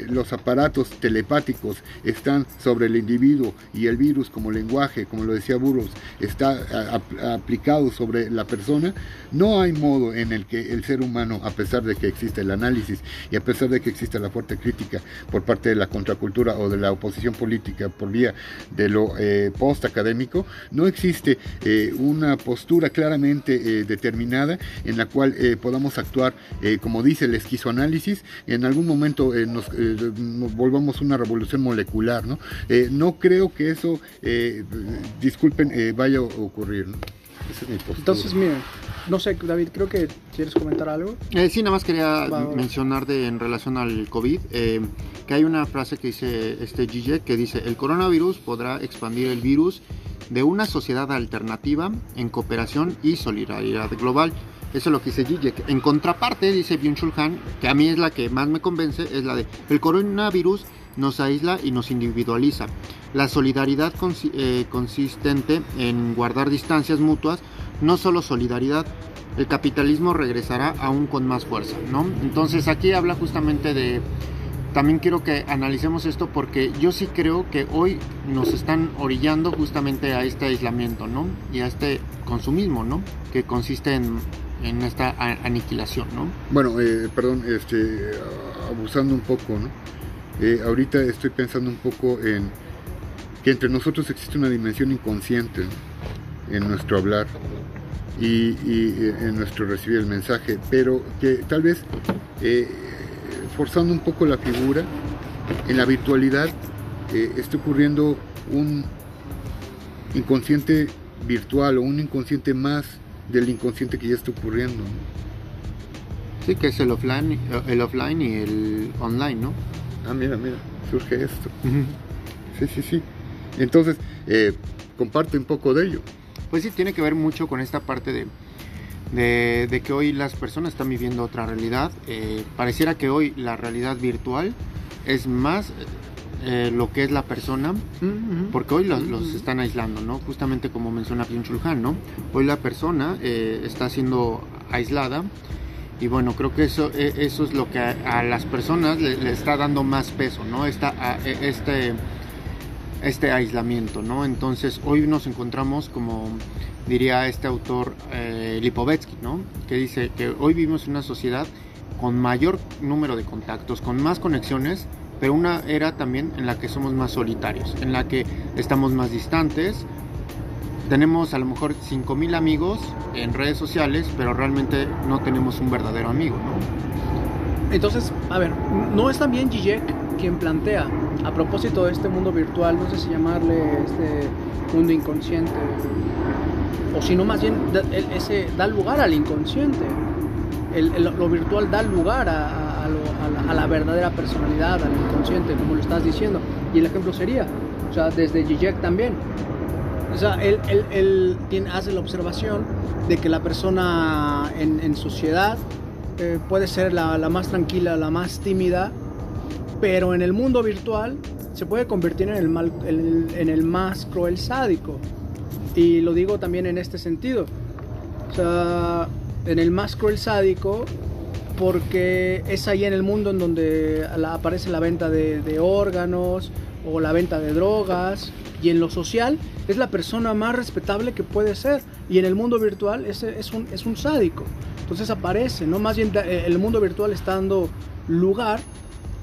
los aparatos telepáticos están sobre el individuo y el virus como lenguaje, como lo decía Burroughs, está aplicado sobre la persona, no hay modo en el que el ser humano, a pesar de que existe el análisis y a pesar de que existe la fuerte crítica por parte de la contracultura o de la oposición política por vía de lo eh, post-académico, no existe eh, una postura claramente eh, determinada en la cual podamos actuar, como dice el esquizoanálisis, en algún momento nos, nos, volvamos una revolución molecular. No, no creo que eso, disculpen, vaya ocurrir. ¿no? Entonces, mira, no sé, David, creo que quieres comentar algo. Eh, sí, nada más quería mencionar de, en relación al COVID, eh, que hay una frase que dice este Gigi que dice, el coronavirus podrá expandir el virus de una sociedad alternativa en cooperación y solidaridad global. Eso es lo que dice Zizek. En contraparte, dice Byung-Chul Han, que a mí es la que más me convence, es la de el coronavirus nos aísla y nos individualiza. La solidaridad eh, consistente en guardar distancias mutuas, no solo solidaridad, el capitalismo regresará aún con más fuerza, ¿no? Entonces aquí habla justamente de también quiero que analicemos esto porque yo sí creo que hoy nos están orillando justamente a este aislamiento, ¿no? Y a este consumismo, ¿no? Que consiste en, esta aniquilación, ¿no? Bueno, eh, perdón, este, abusando un poco, ¿no? Eh, ahorita estoy pensando un poco en que entre nosotros existe una dimensión inconsciente en nuestro hablar y, eh, en nuestro recibir el mensaje, pero que tal vez eh, forzando un poco la figura, en la virtualidad está ocurriendo un inconsciente virtual o un inconsciente más del inconsciente que ya está ocurriendo. Sí, que es el offline, el offline y el online, ¿no? Ah, mira, mira, surge esto. Sí, sí, sí. Entonces, eh, comparte un poco de ello. Pues sí, tiene que ver mucho con esta parte de, de, que hoy las personas están viviendo otra realidad. Eh, pareciera que hoy la realidad virtual es más eh, lo que es la persona, porque hoy los, están aislando, ¿no? Justamente como menciona Pion Chulhan, ¿no? Hoy la persona está siendo aislada y bueno, creo que eso, eso es lo que a, las personas le, está dando más peso, ¿no? Esta, e, este este aislamiento, ¿no? Entonces hoy nos encontramos como diría este autor eh, Lipovetsky, ¿no? Que dice que hoy vivimos en una sociedad con mayor número de contactos, con más conexiones, pero una era también en la que somos más solitarios, en la que estamos más distantes. Tenemos a lo mejor 5.000 amigos en redes sociales, pero realmente no tenemos un verdadero amigo, ¿no? Entonces, a ver, ¿no es también Zizek quien plantea a propósito de este mundo virtual, no sé si llamarle este mundo inconsciente, o si no más bien ese da lugar al inconsciente. lo virtual da lugar a, la, verdadera personalidad, al inconsciente, como lo estás diciendo. Y el ejemplo sería, o sea, desde Zizek también. O sea, él, tiene, hace la observación de que la persona en, sociedad eh, puede ser la, la, más tranquila, la más tímida, pero en el mundo virtual se puede convertir en el, mal, en, el, más cruel sádico. Y lo digo también en este sentido. O sea, en el más cruel sádico porque es ahí en el mundo en donde aparece la venta de, órganos o la venta de drogas y en lo social es la persona más respetable que puede ser y en el mundo virtual es, es, un, es un sádico. Entonces aparece, ¿no? Más bien eh, el mundo virtual está dando lugar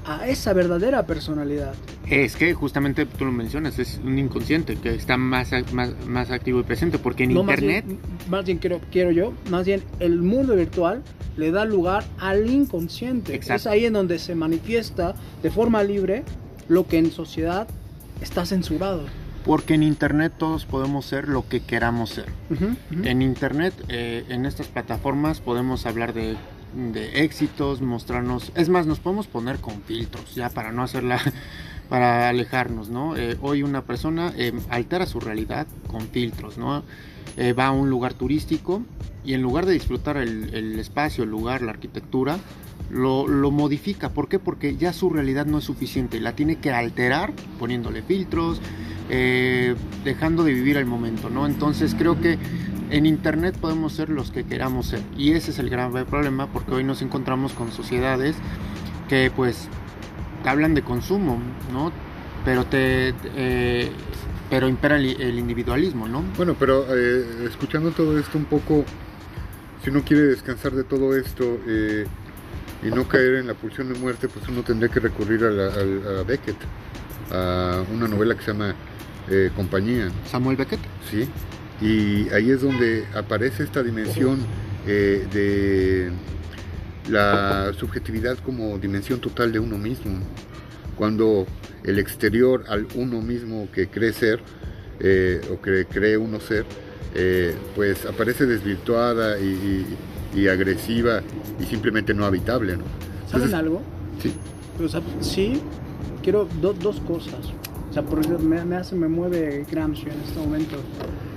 a esa verdadera personalidad. Es que justamente tú lo mencionas, es un inconsciente que está más, más, activo y presente, porque en Internet... Más bien, quiero, quiero yo, más bien el mundo virtual le da lugar al inconsciente. Es ahí en donde se manifiesta de forma libre lo que en sociedad está censurado. Porque en Internet todos podemos ser lo que queramos ser. En Internet, eh, en estas plataformas, podemos hablar de de éxitos, mostrarnos. Es más, nos podemos poner con filtros, ya para no hacerla [LAUGHS] para alejarnos, ¿no? Eh, hoy una persona eh, altera su realidad con filtros, ¿no? Eh, va a un lugar turístico y en lugar de disfrutar el, espacio, el lugar, la arquitectura, lo, modifica. ¿Por qué? Porque ya su realidad no es suficiente, la tiene que alterar poniéndole filtros, dejando de vivir el momento, ¿no? Entonces creo que en Internet podemos ser los que queramos ser y ese es el grave problema porque hoy nos encontramos con sociedades que pues hablan de consumo, ¿no? Pero te... Eh, pero impera el, individualismo, ¿no? Bueno, pero eh, escuchando todo esto un poco, si uno quiere descansar de todo esto eh, y no caer en la pulsión de muerte, pues uno tendría que recurrir a, a, Beckett, a una novela que se llama Compañía. Samuel Beckett. Sí, y ahí es donde aparece esta dimensión de la subjetividad como dimensión total de uno mismo. Cuando el exterior al uno mismo que cree ser eh, o que cree uno ser, eh, pues aparece desvirtuada y, agresiva y simplemente no habitable. ¿no? ¿Saben algo? Sí. sí, quiero dos cosas. O sea, por me, me hace, me mueve Gramsci en este momento.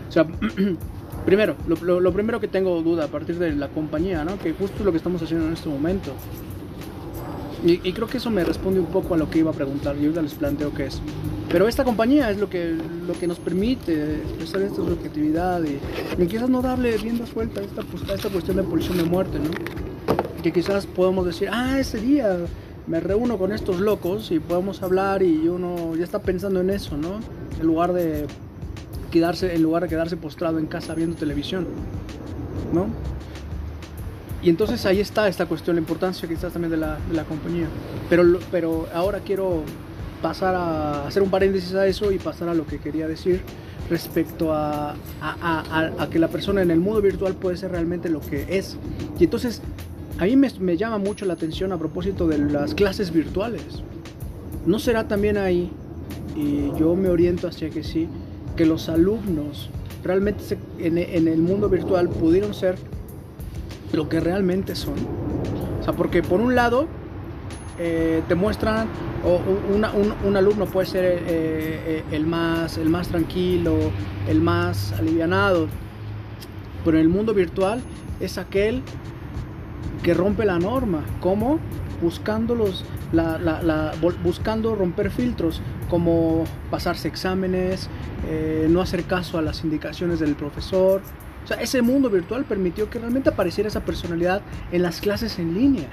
O sea, [CLEARS THROAT] Primero, lo, primero que tengo duda a partir de la compañía, ¿no? que justo es lo que estamos haciendo en este momento. Y, creo que eso me responde un poco a lo que iba a preguntar. Yo les planteo qué es. Pero esta compañía es lo que, lo que nos permite expresar esta subjetividad y, quizás no darle rienda suelta a esta, pues, a esta cuestión de pulsión de muerte, ¿no? Que quizás podemos decir, ah, ese día me reúno con estos locos y podemos hablar y uno ya está pensando en eso, ¿no? En lugar de quedarse, en lugar de quedarse postrado en casa viendo televisión, ¿no? Y entonces ahí está esta cuestión, la importancia quizás también de la, de la compañía. Pero, pero ahora quiero pasar a hacer un paréntesis a eso y pasar a lo que quería decir respecto a, a, a, que la persona en el mundo virtual puede ser realmente lo que es. Y entonces a mí me, me, llama mucho la atención a propósito de las clases virtuales. ¿No será también ahí, y yo me oriento hacia que sí, que los alumnos realmente en, el mundo virtual pudieron ser lo que realmente son. O sea, porque por un lado eh, te muestran, o un, alumno puede ser eh, eh, el, más, el más tranquilo, el más alivianado, pero en el mundo virtual es aquel que rompe la norma. ¿Cómo? Buscando, los, buscando romper filtros, como pasarse exámenes, no hacer caso a las indicaciones del profesor. O sea, ese mundo virtual permitió que realmente apareciera esa personalidad en las clases en línea.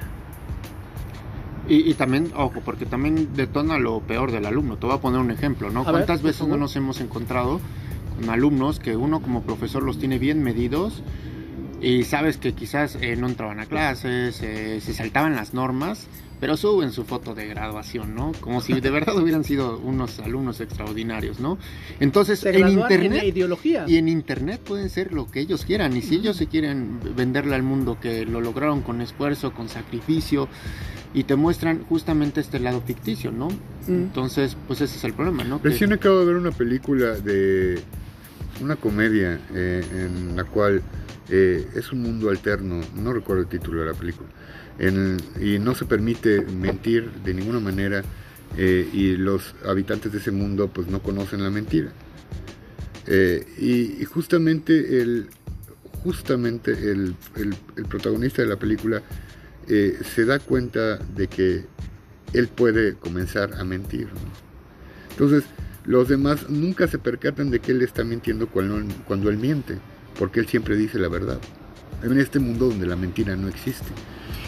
Y, también, ojo, porque también detona lo peor del alumno. Te voy a poner un ejemplo, ¿no? ¿Cuántas veces no nos hemos encontrado con alumnos que uno como profesor los tiene bien medidos y sabes que quizás eh, no entraban a clases, eh, se saltaban las normas pero suben su foto de graduación, ¿no? Como si de verdad [LAUGHS] hubieran sido unos alumnos extraordinarios, ¿no? Entonces, en internet ideología. y en internet pueden ser lo que ellos quieran y si ellos se quieren venderle al mundo que lo lograron con esfuerzo, con sacrificio y te muestran justamente este lado ficticio, ¿no? Entonces, pues ese es el problema, ¿no? Recién acabo de ver una película de una comedia eh, en la cual eh, es un mundo alterno, no recuerdo el título de la película y no se permite mentir de ninguna manera eh, y los habitantes de ese mundo pues no conocen la mentira. Eh, y, justamente el, justamente el, protagonista de la película eh, se da cuenta de que él puede comenzar a mentir. Entonces, los demás nunca se percatan de que él está mintiendo cuando él miente, porque él siempre dice la verdad. En este mundo donde la mentira no existe.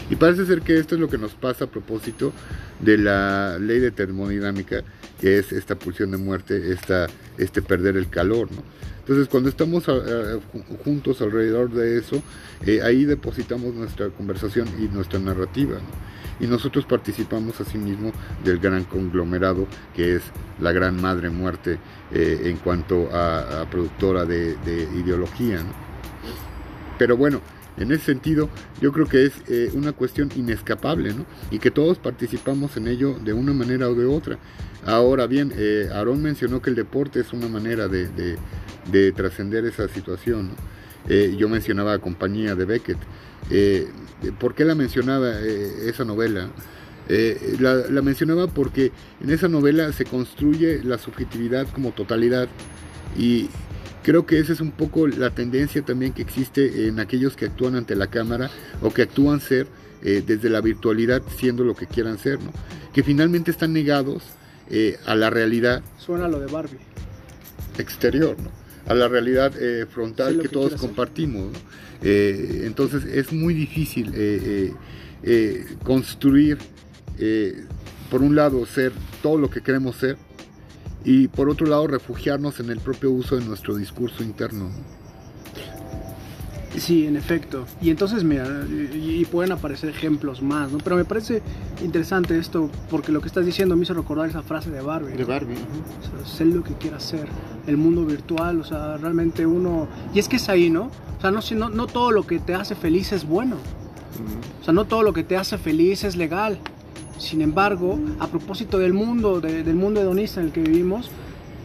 Y parece ser que esto es lo que nos pasa a propósito de la ley de termodinámica, que es esta pulsión de muerte, esta, este perder el calor. ¿no? Entonces, cuando estamos juntos alrededor de eso, eh, ahí depositamos nuestra conversación y nuestra narrativa. Y nosotros participamos asimismo del gran conglomerado que es la gran madre muerte eh, en cuanto a, productora de, de ideología. ¿no? Pero bueno, en ese sentido, yo creo que es eh, una cuestión inescapable, ¿no? Y que todos participamos en ello de una manera o de otra. Ahora bien, eh, Aarón mencionó que el deporte es una manera de, trascender esa situación. Eh, yo mencionaba a Compañía de Beckett. ¿Por qué la mencionaba esa novela? Eh, la, la, mencionaba porque en esa novela se construye la subjetividad como totalidad y creo que esa es un poco la tendencia también que existe en aquellos que actúan ante la cámara o que actúan ser eh, desde la virtualidad siendo lo que quieran ser, ¿no? que finalmente están negados eh, a la realidad. Suena lo de Barbie. Exterior, ¿no? a la realidad eh, frontal que, todos compartimos. entonces es muy difícil construir, por un lado, ser todo lo que queremos ser y por otro lado refugiarnos en el propio uso de nuestro discurso interno. Sí, en efecto. Y entonces, mira, y, pueden aparecer ejemplos más, ¿no? Pero me parece interesante esto, porque lo que estás diciendo me hizo recordar esa frase de Barbie. De Barbie. O sea, sé lo que quieras hacer. El mundo virtual, o sea, realmente uno... Y es que es ahí, ¿no? O sea, no, no, no todo lo que te hace feliz es bueno. O sea, no todo lo que te hace feliz es legal. Sin embargo, a propósito del mundo, del mundo hedonista en el que vivimos,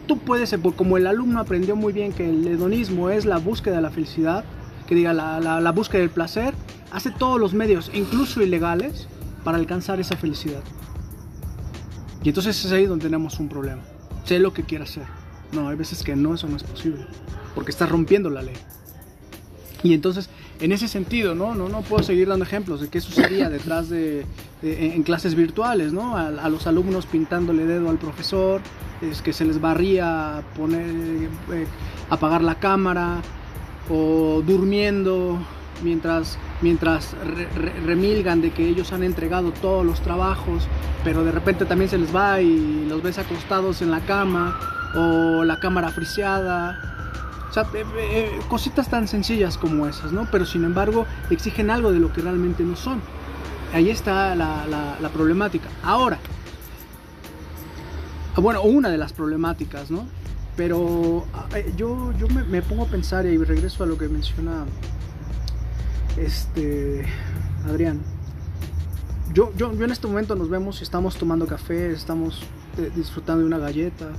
tú puedes, como el alumno aprendió muy bien que el hedonismo es la búsqueda de la felicidad, que diga la, búsqueda del placer, hace todos los medios, incluso ilegales, para alcanzar esa felicidad. Y entonces es ahí donde tenemos un problema. Sé lo que quiera hacer. No, hay veces que no, eso no es posible. Porque estás rompiendo la ley. Y entonces, en ese sentido, ¿no? No, no puedo seguir dando ejemplos de qué sucedía [COUGHS] detrás de, en clases virtuales, ¿no? A, a, los alumnos pintándole dedo al profesor, es que se les barría poner, eh, apagar la cámara, o durmiendo mientras, mientras remilgan de que ellos han entregado todos los trabajos, pero de repente también se les va y los ves acostados en la cama o la cámara friseada. O sea, eh, eh, cositas tan sencillas como esas, ¿no? Pero sin embargo exigen algo de lo que realmente no son. Ahí está la, la problemática. Ahora, bueno, una de las problemáticas, ¿no? Pero eh, yo, yo me, pongo a pensar y regreso a lo que menciona este Adrián. Yo, yo, yo en este momento nos vemos y estamos tomando café, estamos disfrutando de una galleta.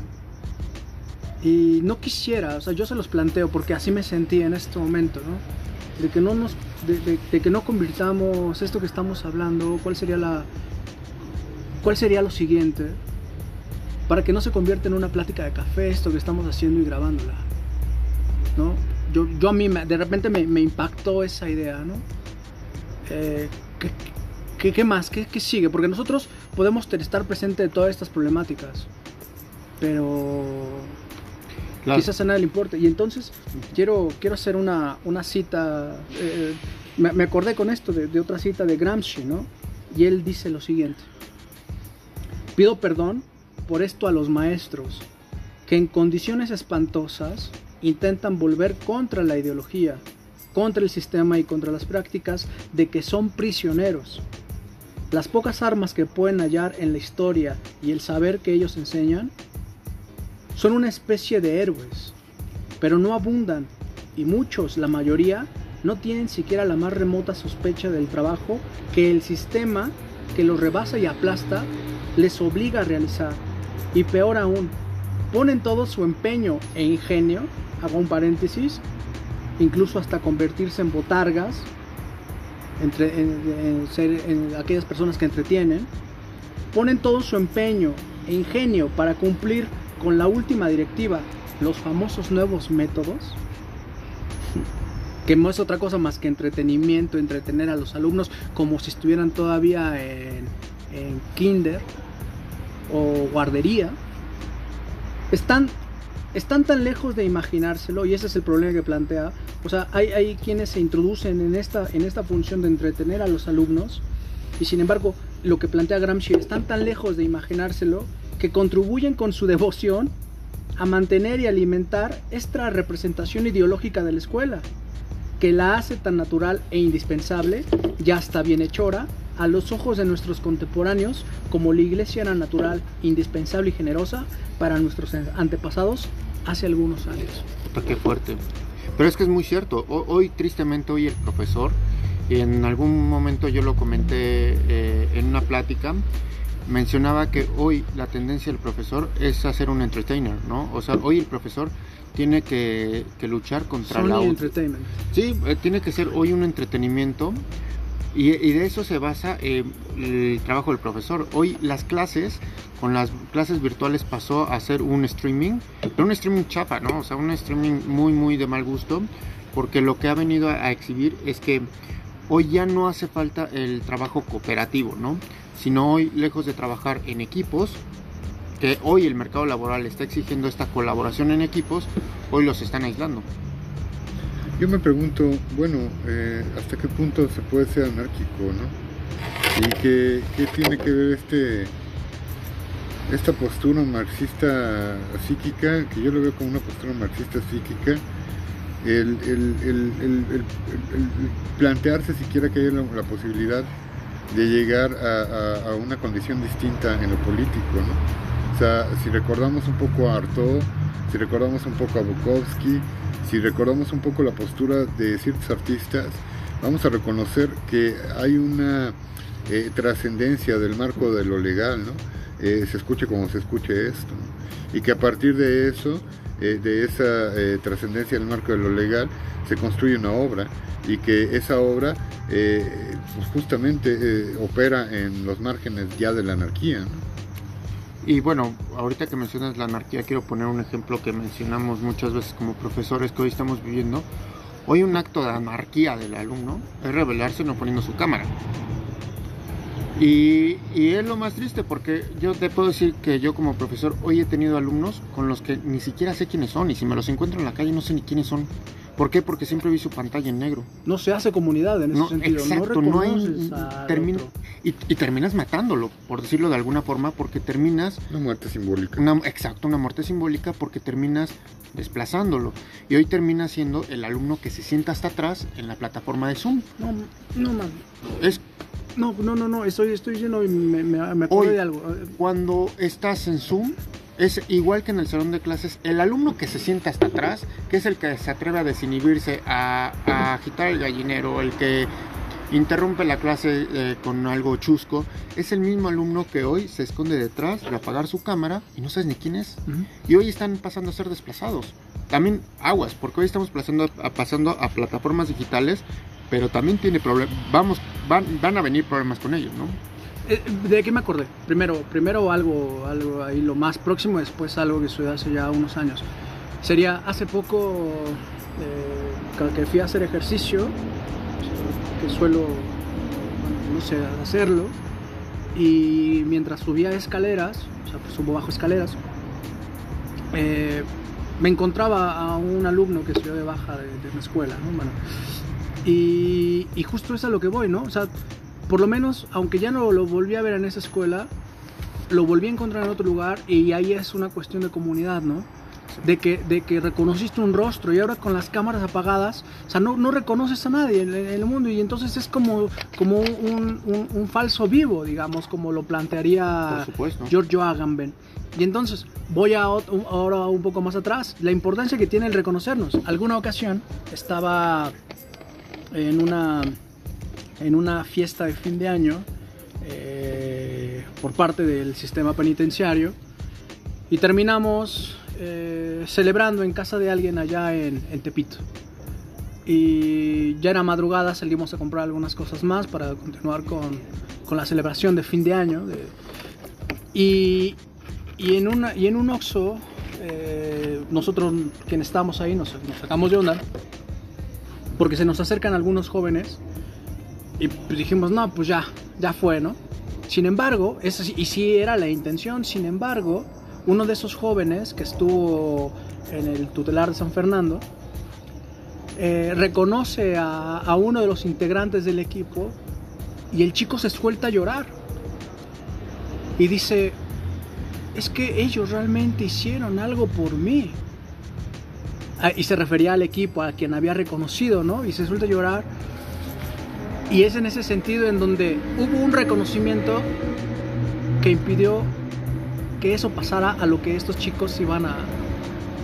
Y no quisiera, o sea, yo se los planteo porque así me sentí en este momento, ¿no? De que no nos, de, que no convirtamos esto que estamos hablando, cuál sería la, cuál sería lo siguiente, para que no se convierta en una plática de café esto que estamos haciendo y grabándola. ¿no? Yo, yo a mí de repente me, impactó esa idea, ¿no? Eh, ¿qué, qué, más? ¿Qué, ¿Qué, sigue? Porque nosotros podemos estar presentes de todas estas problemáticas, pero quizás a nadie le importe. Y entonces quiero, quiero hacer una, una cita, eh, me, acordé con esto de, de otra cita de Gramsci, ¿no? Y él dice lo siguiente, pido perdón por esto a los maestros, que en condiciones espantosas intentan volver contra la ideología, contra el sistema y contra las prácticas de que son prisioneros. Las pocas armas que pueden hallar en la historia y el saber que ellos enseñan son una especie de héroes, pero no abundan. Y muchos, la mayoría, no tienen siquiera la más remota sospecha del trabajo que el sistema que los rebasa y aplasta les obliga a realizar. Y peor aún, ponen todo su empeño e ingenio, hago un paréntesis, incluso hasta convertirse en botargas, entre, en, aquellas personas que entretienen, ponen todo su empeño e ingenio para cumplir con la última directiva, los famosos nuevos métodos, que no es otra cosa más que entretenimiento, entretener a los alumnos como si estuvieran todavía en, kinder o guardería, están, están tan lejos de imaginárselo, y ese es el problema que plantea. O sea, hay, hay quienes se introducen en esta, en esta función de entretener a los alumnos, y sin embargo, lo que plantea Gramsci, están tan lejos de imaginárselo que contribuyen con su devoción a mantener y alimentar esta representación ideológica de la escuela, que la hace tan natural e indispensable, ya está bien hechora, a los ojos de nuestros contemporáneos como la iglesia era natural, indispensable y generosa para nuestros antepasados hace algunos años. Qué fuerte. Pero es que es muy cierto. Hoy, tristemente, hoy el profesor, en algún momento yo lo comenté eh, en una plática, mencionaba que hoy la tendencia del profesor es hacer un entertainer, ¿no? O sea, hoy el profesor tiene que, luchar contra Sony la... Entertainment. Sí, eh, tiene que ser hoy un entretenimiento Y, y de eso se basa eh, el trabajo del profesor. Hoy las clases, con las clases virtuales pasó a ser un streaming, pero un streaming chapa, ¿no? O sea, un streaming muy, muy de mal gusto, porque lo que ha venido a, a exhibir es que hoy ya no hace falta el trabajo cooperativo, ¿no? Sino hoy, lejos de trabajar en equipos, que hoy el mercado laboral está exigiendo esta colaboración en equipos, hoy los están aislando. Yo me pregunto, bueno, eh, ¿hasta qué punto se puede ser anárquico, no? ¿Y qué, qué tiene que ver este esta postura marxista psíquica, que yo lo veo como una postura marxista psíquica, el, el- el- plantearse siquiera que haya la posibilidad de llegar a, a- a una condición distinta en lo político, ¿no? O sea, si recordamos un poco a Artaud, si recordamos un poco a Bukowski, si recordamos un poco la postura de ciertos artistas, vamos a reconocer que hay una eh, trascendencia del marco de lo legal, ¿no? Eh, se escuche como se escuche esto, ¿no? y que a partir de eso, eh, de esa eh, trascendencia del marco de lo legal, se construye una obra y que esa obra eh, pues justamente opera en los márgenes ya de la anarquía. Y bueno, ahorita que mencionas la anarquía, quiero poner un ejemplo que mencionamos muchas veces como profesores que hoy estamos viviendo. Hoy un acto de anarquía del alumno es rebelarse no poniendo su cámara. Y, y es lo más triste porque yo te puedo decir que yo como profesor hoy he tenido alumnos con los que ni siquiera sé quiénes son y si me los encuentro en la calle no sé ni quiénes son. ¿Por qué? Porque siempre vi su pantalla en negro. No se hace comunidad en ese sentido. exacto, no no hay- termina-. Y, y terminas matándolo, por decirlo de alguna forma, porque terminas Una muerte simbólica. Una, exacto, una muerte simbólica porque terminas desplazándolo. Y hoy termina siendo el alumno que se sienta hasta atrás en la plataforma de Zoom. No, no, man. Es No, no, no, no, estoy, estoy diciendo y me, me, me Hoy. de algo. cuando estás en Zoom, es igual que en el salón de clases, el alumno que se sienta hasta atrás, que es el que se atreve a desinhibirse, a, a agitar el gallinero, el que interrumpe la clase eh, con algo chusco, es el mismo alumno que hoy se esconde detrás de apagar su cámara y no sabes ni quién es. Y hoy están pasando a ser desplazados. También aguas, porque hoy estamos pasando a, pasando a plataformas digitales, pero también tiene problemas, vamos, van, van a venir problemas con ellos, ¿no? Eh, ¿De qué me acordé? Primero, primero algo, algo ahí lo más próximo, después algo que sucedió hace ya unos años. Sería hace poco eh, que fui a hacer ejercicio, que suelo, no sé, hacerlo, y mientras subía escaleras, o sea, pues subo bajo escaleras, eh, me encontraba a un alumno que dio de baja de, de mi escuela, ¿no? Bueno, y, y justo es a lo que voy, ¿no? O sea, por lo menos, aunque ya no lo volví a ver en esa escuela, lo volví a encontrar en otro lugar y ahí es una cuestión de comunidad, ¿no? De que, de que reconociste un rostro y ahora con las cámaras apagadas, o sea, no, no reconoces a nadie en, en el mundo y entonces es como, como un, un- un falso vivo, digamos, como lo plantearía. Giorgio Agamben. Y entonces voy a ahora un poco más atrás, la importancia que tiene el reconocernos. Alguna ocasión estaba en una, en una fiesta de fin de año eh, por parte del sistema penitenciario y terminamos eh, celebrando en casa de alguien allá en, en Tepito. Y ya era madrugada, salimos a comprar algunas cosas más para continuar con, con la celebración de fin de año. de- y, y, en una, y en un Oxxo, eh, nosotros quienes estamos ahí nos, nos sacamos de onda porque se nos acercan algunos jóvenes y pues dijimos, no, pues ya, ya fue, ¿no? Sin embargo, eso y sí era la intención, sin embargo, uno de esos jóvenes que estuvo en el tutelar de San Fernando eh, reconoce a, a uno de los integrantes del equipo y el chico se suelta a llorar y dice, es que ellos realmente hicieron algo por mí. Ah, Y se refería al equipo, a quien había reconocido, ¿no? Y se suelta llorar. Y es en ese sentido en donde hubo un reconocimiento que impidió que eso pasara a lo que estos chicos iban a.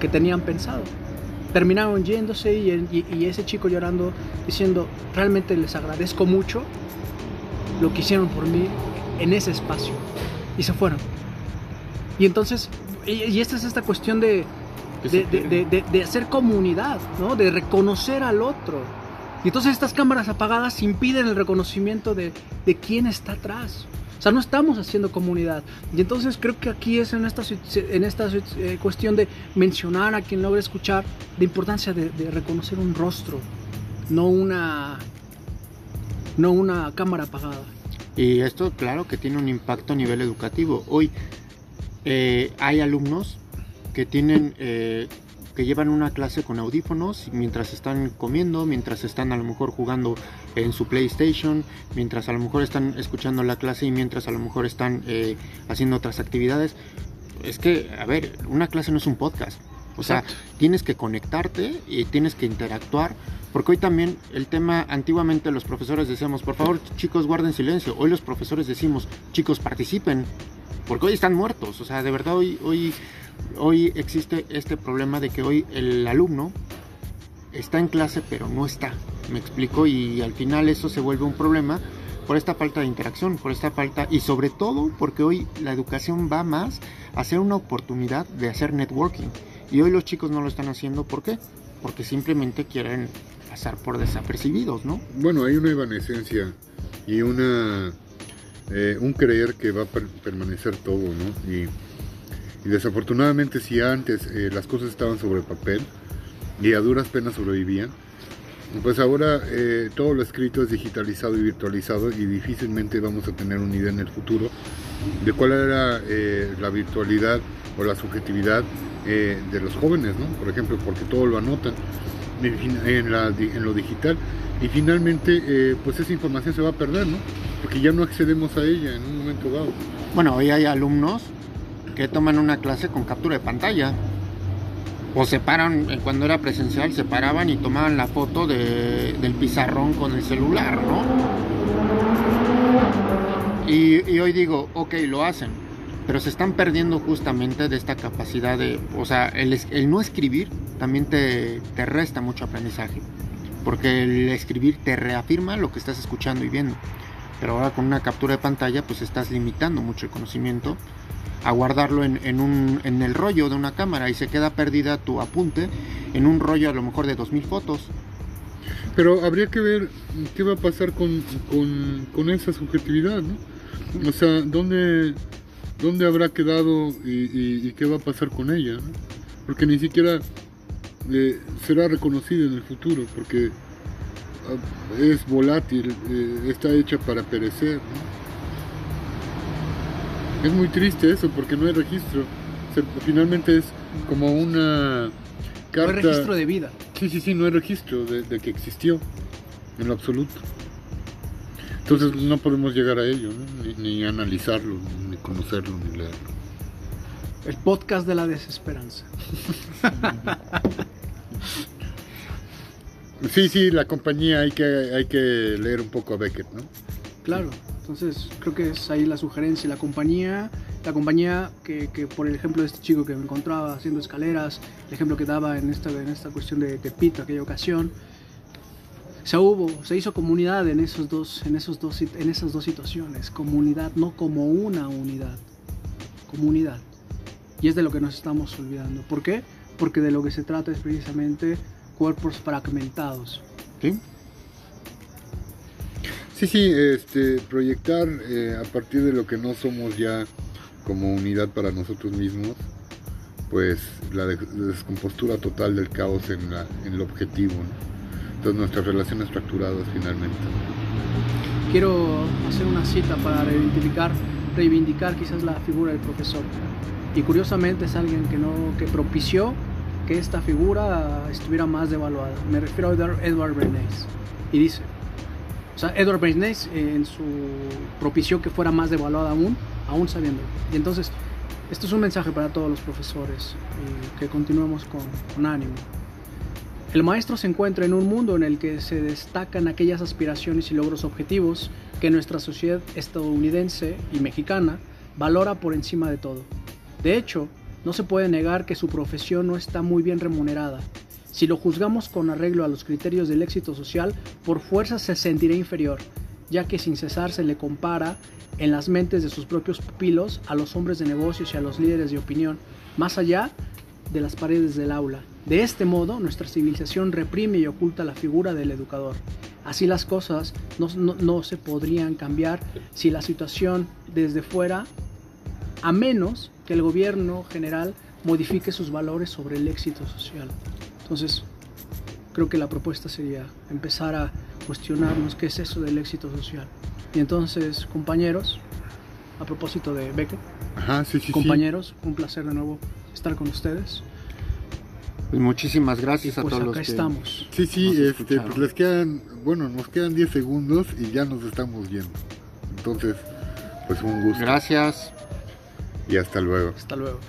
que tenían pensado. Terminaron yéndose y, y- y ese chico llorando, diciendo: Realmente les agradezco mucho lo que hicieron por mí en ese espacio. Y se fueron. Y entonces, y, y esta es esta cuestión de, de, de- de- hacer comunidad, ¿no? De reconocer al otro. Y entonces estas cámaras apagadas impiden el reconocimiento de, de quién está atrás. O sea, no estamos haciendo comunidad. Y entonces creo que aquí es en esta, en esta eh, cuestión de mencionar a quien logra escuchar, de importancia de, de reconocer un rostro, no una, no una cámara apagada. Y esto, claro, que tiene un impacto a nivel educativo. Hoy eh, hay alumnos que tienen eh, que llevan una clase con audífonos mientras están comiendo, mientras están a lo mejor jugando en su PlayStation, mientras a lo mejor están escuchando la clase y mientras a lo mejor están eh, haciendo otras actividades. Es que, a ver, una clase no es un podcast. O sea, tienes que conectarte y tienes que interactuar. Porque hoy también el tema, antiguamente los profesores decíamos, por favor chicos guarden silencio. Hoy los profesores decimos, chicos participen. Porque hoy están muertos. O sea, de verdad hoy, hoy hoy existe este problema de que hoy el alumno está en clase pero no está. Me explico y al final eso se vuelve un problema por esta falta de interacción, por esta falta y sobre todo porque hoy la educación va más a ser una oportunidad de hacer networking y hoy los chicos no lo están haciendo ¿por qué? Porque simplemente quieren pasar por desapercibidos, ¿no? Bueno, hay una evanescencia y una eh, un creer que va a permanecer todo, ¿no? Y desafortunadamente si antes eh, las cosas estaban sobre papel y a duras penas sobrevivían, pues ahora eh, todo lo escrito es digitalizado y virtualizado y difícilmente vamos a tener una idea en el futuro de cuál era eh, la virtualidad o la subjetividad de los jóvenes, ¿no? Por ejemplo, porque todo lo anotan en, en lo digital y finalmente pues esa información se va a perder, ¿no? Porque ya no accedemos a ella en un momento dado. Bueno, hoy hay alumnos que toman una clase con captura de pantalla. O se paran, eh, cuando era presencial, se paraban y tomaban la foto del pizarrón con el celular, ¿no? Y, hoy digo, ok, lo hacen, pero se están perdiendo justamente de esta capacidad de, o sea, el, el no escribir también te, te, resta mucho aprendizaje, porque el escribir te reafirma lo que estás escuchando y viendo, pero ahora con una captura de pantalla pues estás limitando mucho el conocimiento a guardarlo en, un, en el rollo de una cámara y se queda perdida tu apunte en un rollo a lo mejor de 2000 fotos. Pero habría que ver qué va a pasar con, con, esa subjetividad, ¿no? O sea, ¿dónde, dónde habrá quedado y, qué va a pasar con ella? Porque ni siquiera eh, será reconocida en el futuro, porque ah, es volátil, eh, está hecha para perecer. ¿no? Es muy triste eso porque no hay registro. finalmente es como una carta. No hay registro de vida. Sí, sí, sí, no hay registro de, que existió en lo absoluto. Entonces no podemos llegar a ello, ni, analizarlo, ni conocerlo, ni leerlo. El podcast de la desesperanza. sí, sí, la compañía hay que, hay que leer un poco a Beckett, ¿no? Claro. Entonces creo que es ahí la sugerencia. La compañía, la compañía que, por el ejemplo de este chico que me encontraba haciendo escaleras, el ejemplo que daba en esta, en esta cuestión de Tepito, aquella ocasión, se hubo, se hizo comunidad en, esos dos, en, esos dos, en esas dos situaciones. Comunidad, no como una unidad. Comunidad. Y es de lo que nos estamos olvidando. ¿Por qué? Porque de lo que se trata es precisamente cuerpos fragmentados. ¿Sí? Sí, sí, este, proyectar eh, a partir de lo que no somos ya como unidad para nosotros mismos, pues la descompostura total del caos en, la, en el objetivo, entonces nuestras relaciones fracturadas finalmente. Quiero hacer una cita para reivindicar, reivindicar quizás la figura del profesor. Y curiosamente es alguien que, no, que propició que esta figura estuviera más devaluada. Me refiero a Edward Bernays. Y dice, o sea, Edward Bernays eh, en su propició que fuera más devaluada aún, aún sabiendo. Y entonces, esto es un mensaje para todos los profesores, eh, que continuemos con, con ánimo. El maestro se encuentra en un mundo en el que se destacan aquellas aspiraciones y logros objetivos que nuestra sociedad estadounidense y mexicana valora por encima de todo. De hecho, no se puede negar que su profesión no está muy bien remunerada si lo juzgamos con arreglo a los criterios del éxito social, por fuerza se sentirá inferior, ya que sin cesar se le compara en las mentes de sus propios pupilos a los hombres de negocios y a los líderes de opinión, más allá de las paredes del aula. De este modo, nuestra civilización reprime y oculta la figura del educador. Así las cosas no, no- se podrían cambiar si la situación desde fuera, a menos que el gobierno general modifique sus valores sobre el éxito social. Entonces, creo que la propuesta sería empezar a cuestionarnos qué es eso del éxito social. Y entonces, compañeros, a propósito de Beckett, Ajá, sí, sí, sí. compañeros, un placer de nuevo estar con ustedes. Pues muchísimas gracias a Pues todos acá los que estamos. Sí, sí, este, pues les quedan, bueno, nos quedan 10 segundos y ya nos estamos viendo. Entonces, pues un gusto Gracias. y hasta luego. Hasta luego.